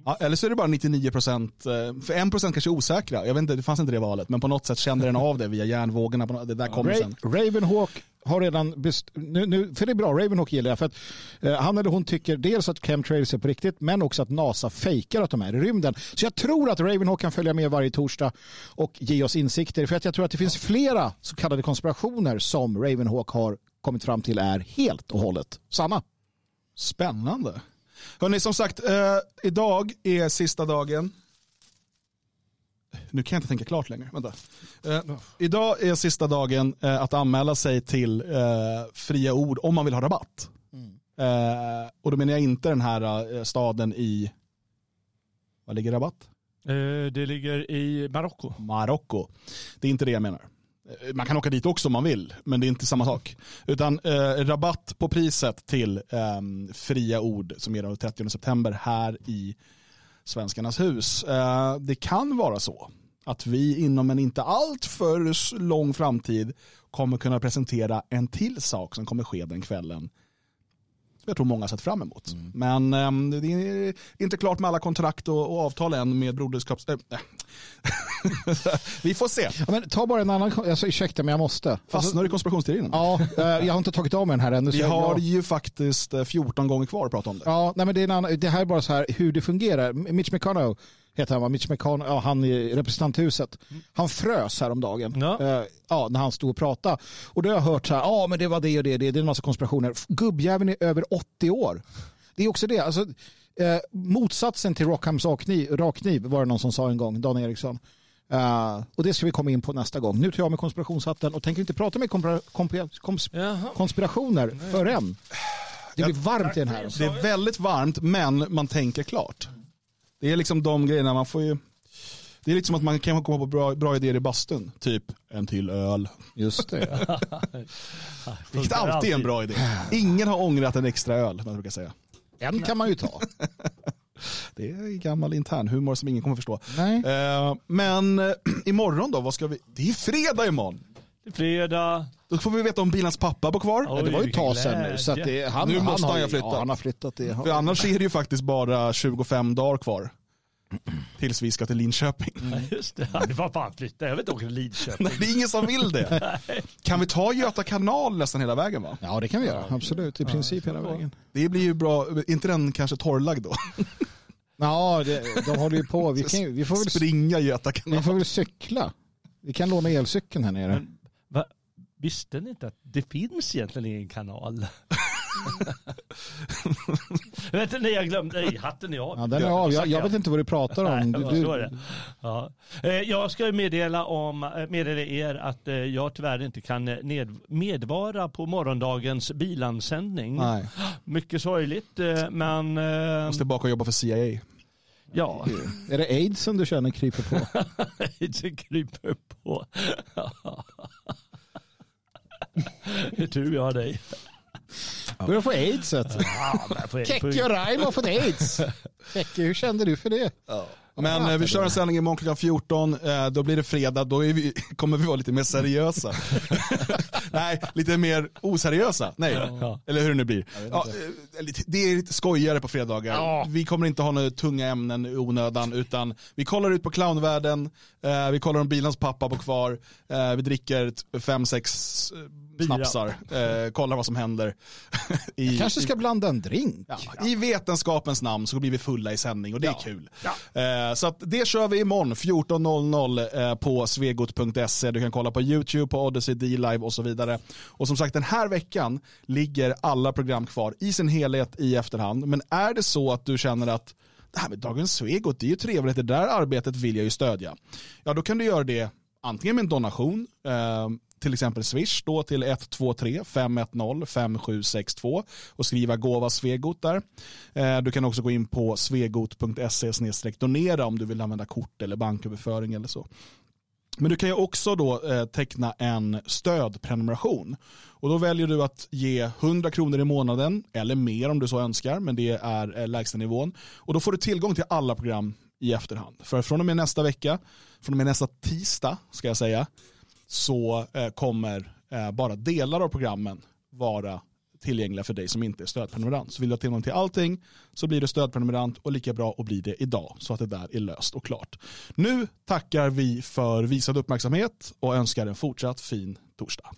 Ja, eller så är det bara 99 procent, eh, för 1 procent kanske är osäkra. Jag vet inte, det fanns inte det valet, men på något sätt kände den av det via järnvågorna. Det där kommer Ra sen. Ravenhawk har redan, best- nu, nu, för det är bra, Ravenhawk gillar jag, för att eh, han eller hon tycker dels att chemtrails är på riktigt, men också att NASA fejkar att de är i rymden. Så jag tror att Ravenhawk kan följa med varje torsdag och ge oss insikter, för att jag tror att det finns flera så kallade konspirationer som Ravenhawk har kommit fram till är helt och hållet sanna. Spännande. Hörrni, som sagt, eh, idag är sista dagen. Nu kan jag inte tänka klart längre. Vänta. Eh, idag är sista dagen eh, att anmäla sig till eh, fria ord om man vill ha rabatt. Eh, och då menar jag inte den här eh, staden i, var ligger rabatt? Eh, det ligger i Marocko. Marocko. Det är inte det jag menar. Man kan åka dit också om man vill, men det är inte samma sak. Utan eh, rabatt på priset till eh, fria ord som är den 30 september här i Svenskarnas hus. Eh, det kan vara så att vi inom en inte alltför lång framtid kommer kunna presentera en till sak som kommer ske den kvällen. Jag tror många har sett fram emot. Men ehm, det är inte klart med alla kontrakt och, och avtal än med broderskaps... Äh, vi får se. Ja, men ta bara en annan, alltså, ursäkta men jag måste. Alltså, Fastnar du i konspirationsteorin? ja, eh, jag har inte tagit av mig den här ännu. Vi har jag- ju faktiskt eh, 14 gånger kvar att prata om det. Ja, nej, men det, är en annan, det här är bara så här hur det fungerar. Mitch McConnell heter han va? Mitch McConnell, ja, han i representanthuset. Han frös häromdagen Ja. ja. ja, när han stod och pratade. Och då har jag hört så här, ja men det var det och det, det, det är en massa konspirationer. Gubbjäveln är över 80 år. Det är också det, alltså, eh, motsatsen till Rockhams rakkniv, var det någon som sa en gång, Dan Eriksson. Eh, och det ska vi komma in på nästa gång. Nu tar jag med konspirationshatten och tänker inte prata med kompra, kompra, kons, konspirationer förrän. Det blir varmt i den här. Det är väldigt varmt, men man tänker klart. Det är liksom de grejerna man får ju... Det är lite som att man kan komma på bra, bra idéer i bastun. Typ en till öl. Just det. Vilket alltid är en bra idé. Ingen har ångrat en extra öl, man brukar säga. En kan man ju ta. Det är gammal intern humor som ingen kommer förstå. Nej. Eh, men eh, imorgon då, vad ska vi... Det är fredag imorgon. Fredag. Då får vi veta om bilans pappa på kvar. Oj, det var ju ett tag sedan nu. Så att det, han, Nu måste han ju ju- flytta. Ja, han har flyttat det. För annars är det ju faktiskt bara 25 dagar kvar. Tills vi ska till Linköping. Ja, Just det. Det var fan flytta. Jag vet inte åka till Lidköping. Nej, det är ingen som vill det. Kan vi ta Göta kanal nästan hela vägen va? Ja, det kan vi göra. Absolut. I princip hela vägen. Det blir ju bra, inte den kanske torrlagd då? Ja, det, de håller ju på. Vi, kan, vi, får väl, Springa Göta vi kanal. får väl cykla. Vi kan låna elcykeln här nere. Men? Visste ni inte att det finns egentligen ingen kanal? jag vet inte, nej, jag glömde. Nej, hatten är av. Ja, den är av. Jag, jag vet inte vad du pratar om. Nej, Du, du, det. Ja. Eh, Jag ska meddela, om, eh, meddela er att eh, jag tyvärr inte kan ned, medvara på morgondagens bilansändning. Nej, Mycket sorgligt, men eh, måste tillbaka och jobba för CIA. ja, är det aids som du känner kryper på? det kryper på. Det är tur vi har dig. Börjar få. Ja, Kekke får- och Raimo har fått aids. Kekke, hur kände du för det? Men eh, vi kör en sändning imorgon klockan 14, eh, då blir det fredag, då vi, kommer vi vara lite mer seriösa. Nej, lite mer oseriösa. Nej, Ja. eller hur det nu blir. Ja, eh, det är lite skojigare på fredagar. Ja. Vi kommer inte ha några tunga ämnen i onödan, utan vi kollar ut på clownvärlden, vi kollar om bilans pappa på kvar, vi dricker fem, sex. Snapsar, eh, kollar vad som händer. I, Kanske ska blanda en drink. Ja, I vetenskapens namn så blir vi fulla i sändning och det är Ja. kul. Eh, så att det kör vi imorgon 14.00 eh, på svegot.se. Du kan kolla på YouTube, på Odyssey, D-Live och så vidare. Och som sagt den här veckan ligger alla program kvar i sin helhet i efterhand. Men är det så att du känner att det här med Dagens Svegot, det är ju trevligt, det där arbetet vill jag ju stödja. Ja, då kan du göra det antingen med en donation, eh, till exempel Swish då till 123 510 5762 och skriva gåva Svegot där. Eh, du kan också gå in på svegot.se donera om du vill använda kort eller banköverföring eller så. Men du kan ju också då eh, teckna en stödprenumeration. Och då väljer du att ge 100 kronor i månaden eller mer om du så önskar, men det är eh, lägsta nivån. Och då får du tillgång till alla program i efterhand. För från och med nästa vecka, från och med nästa tisdag ska jag säga, så eh, kommer eh, bara delar av programmen vara tillgängliga för dig som inte är stödprenumerant. Så vill du ha tillgång till allting så blir du stödprenumerant och lika bra att bli det idag så att det där är löst och klart. Nu tackar vi för visad uppmärksamhet och önskar en fortsatt fin torsdag.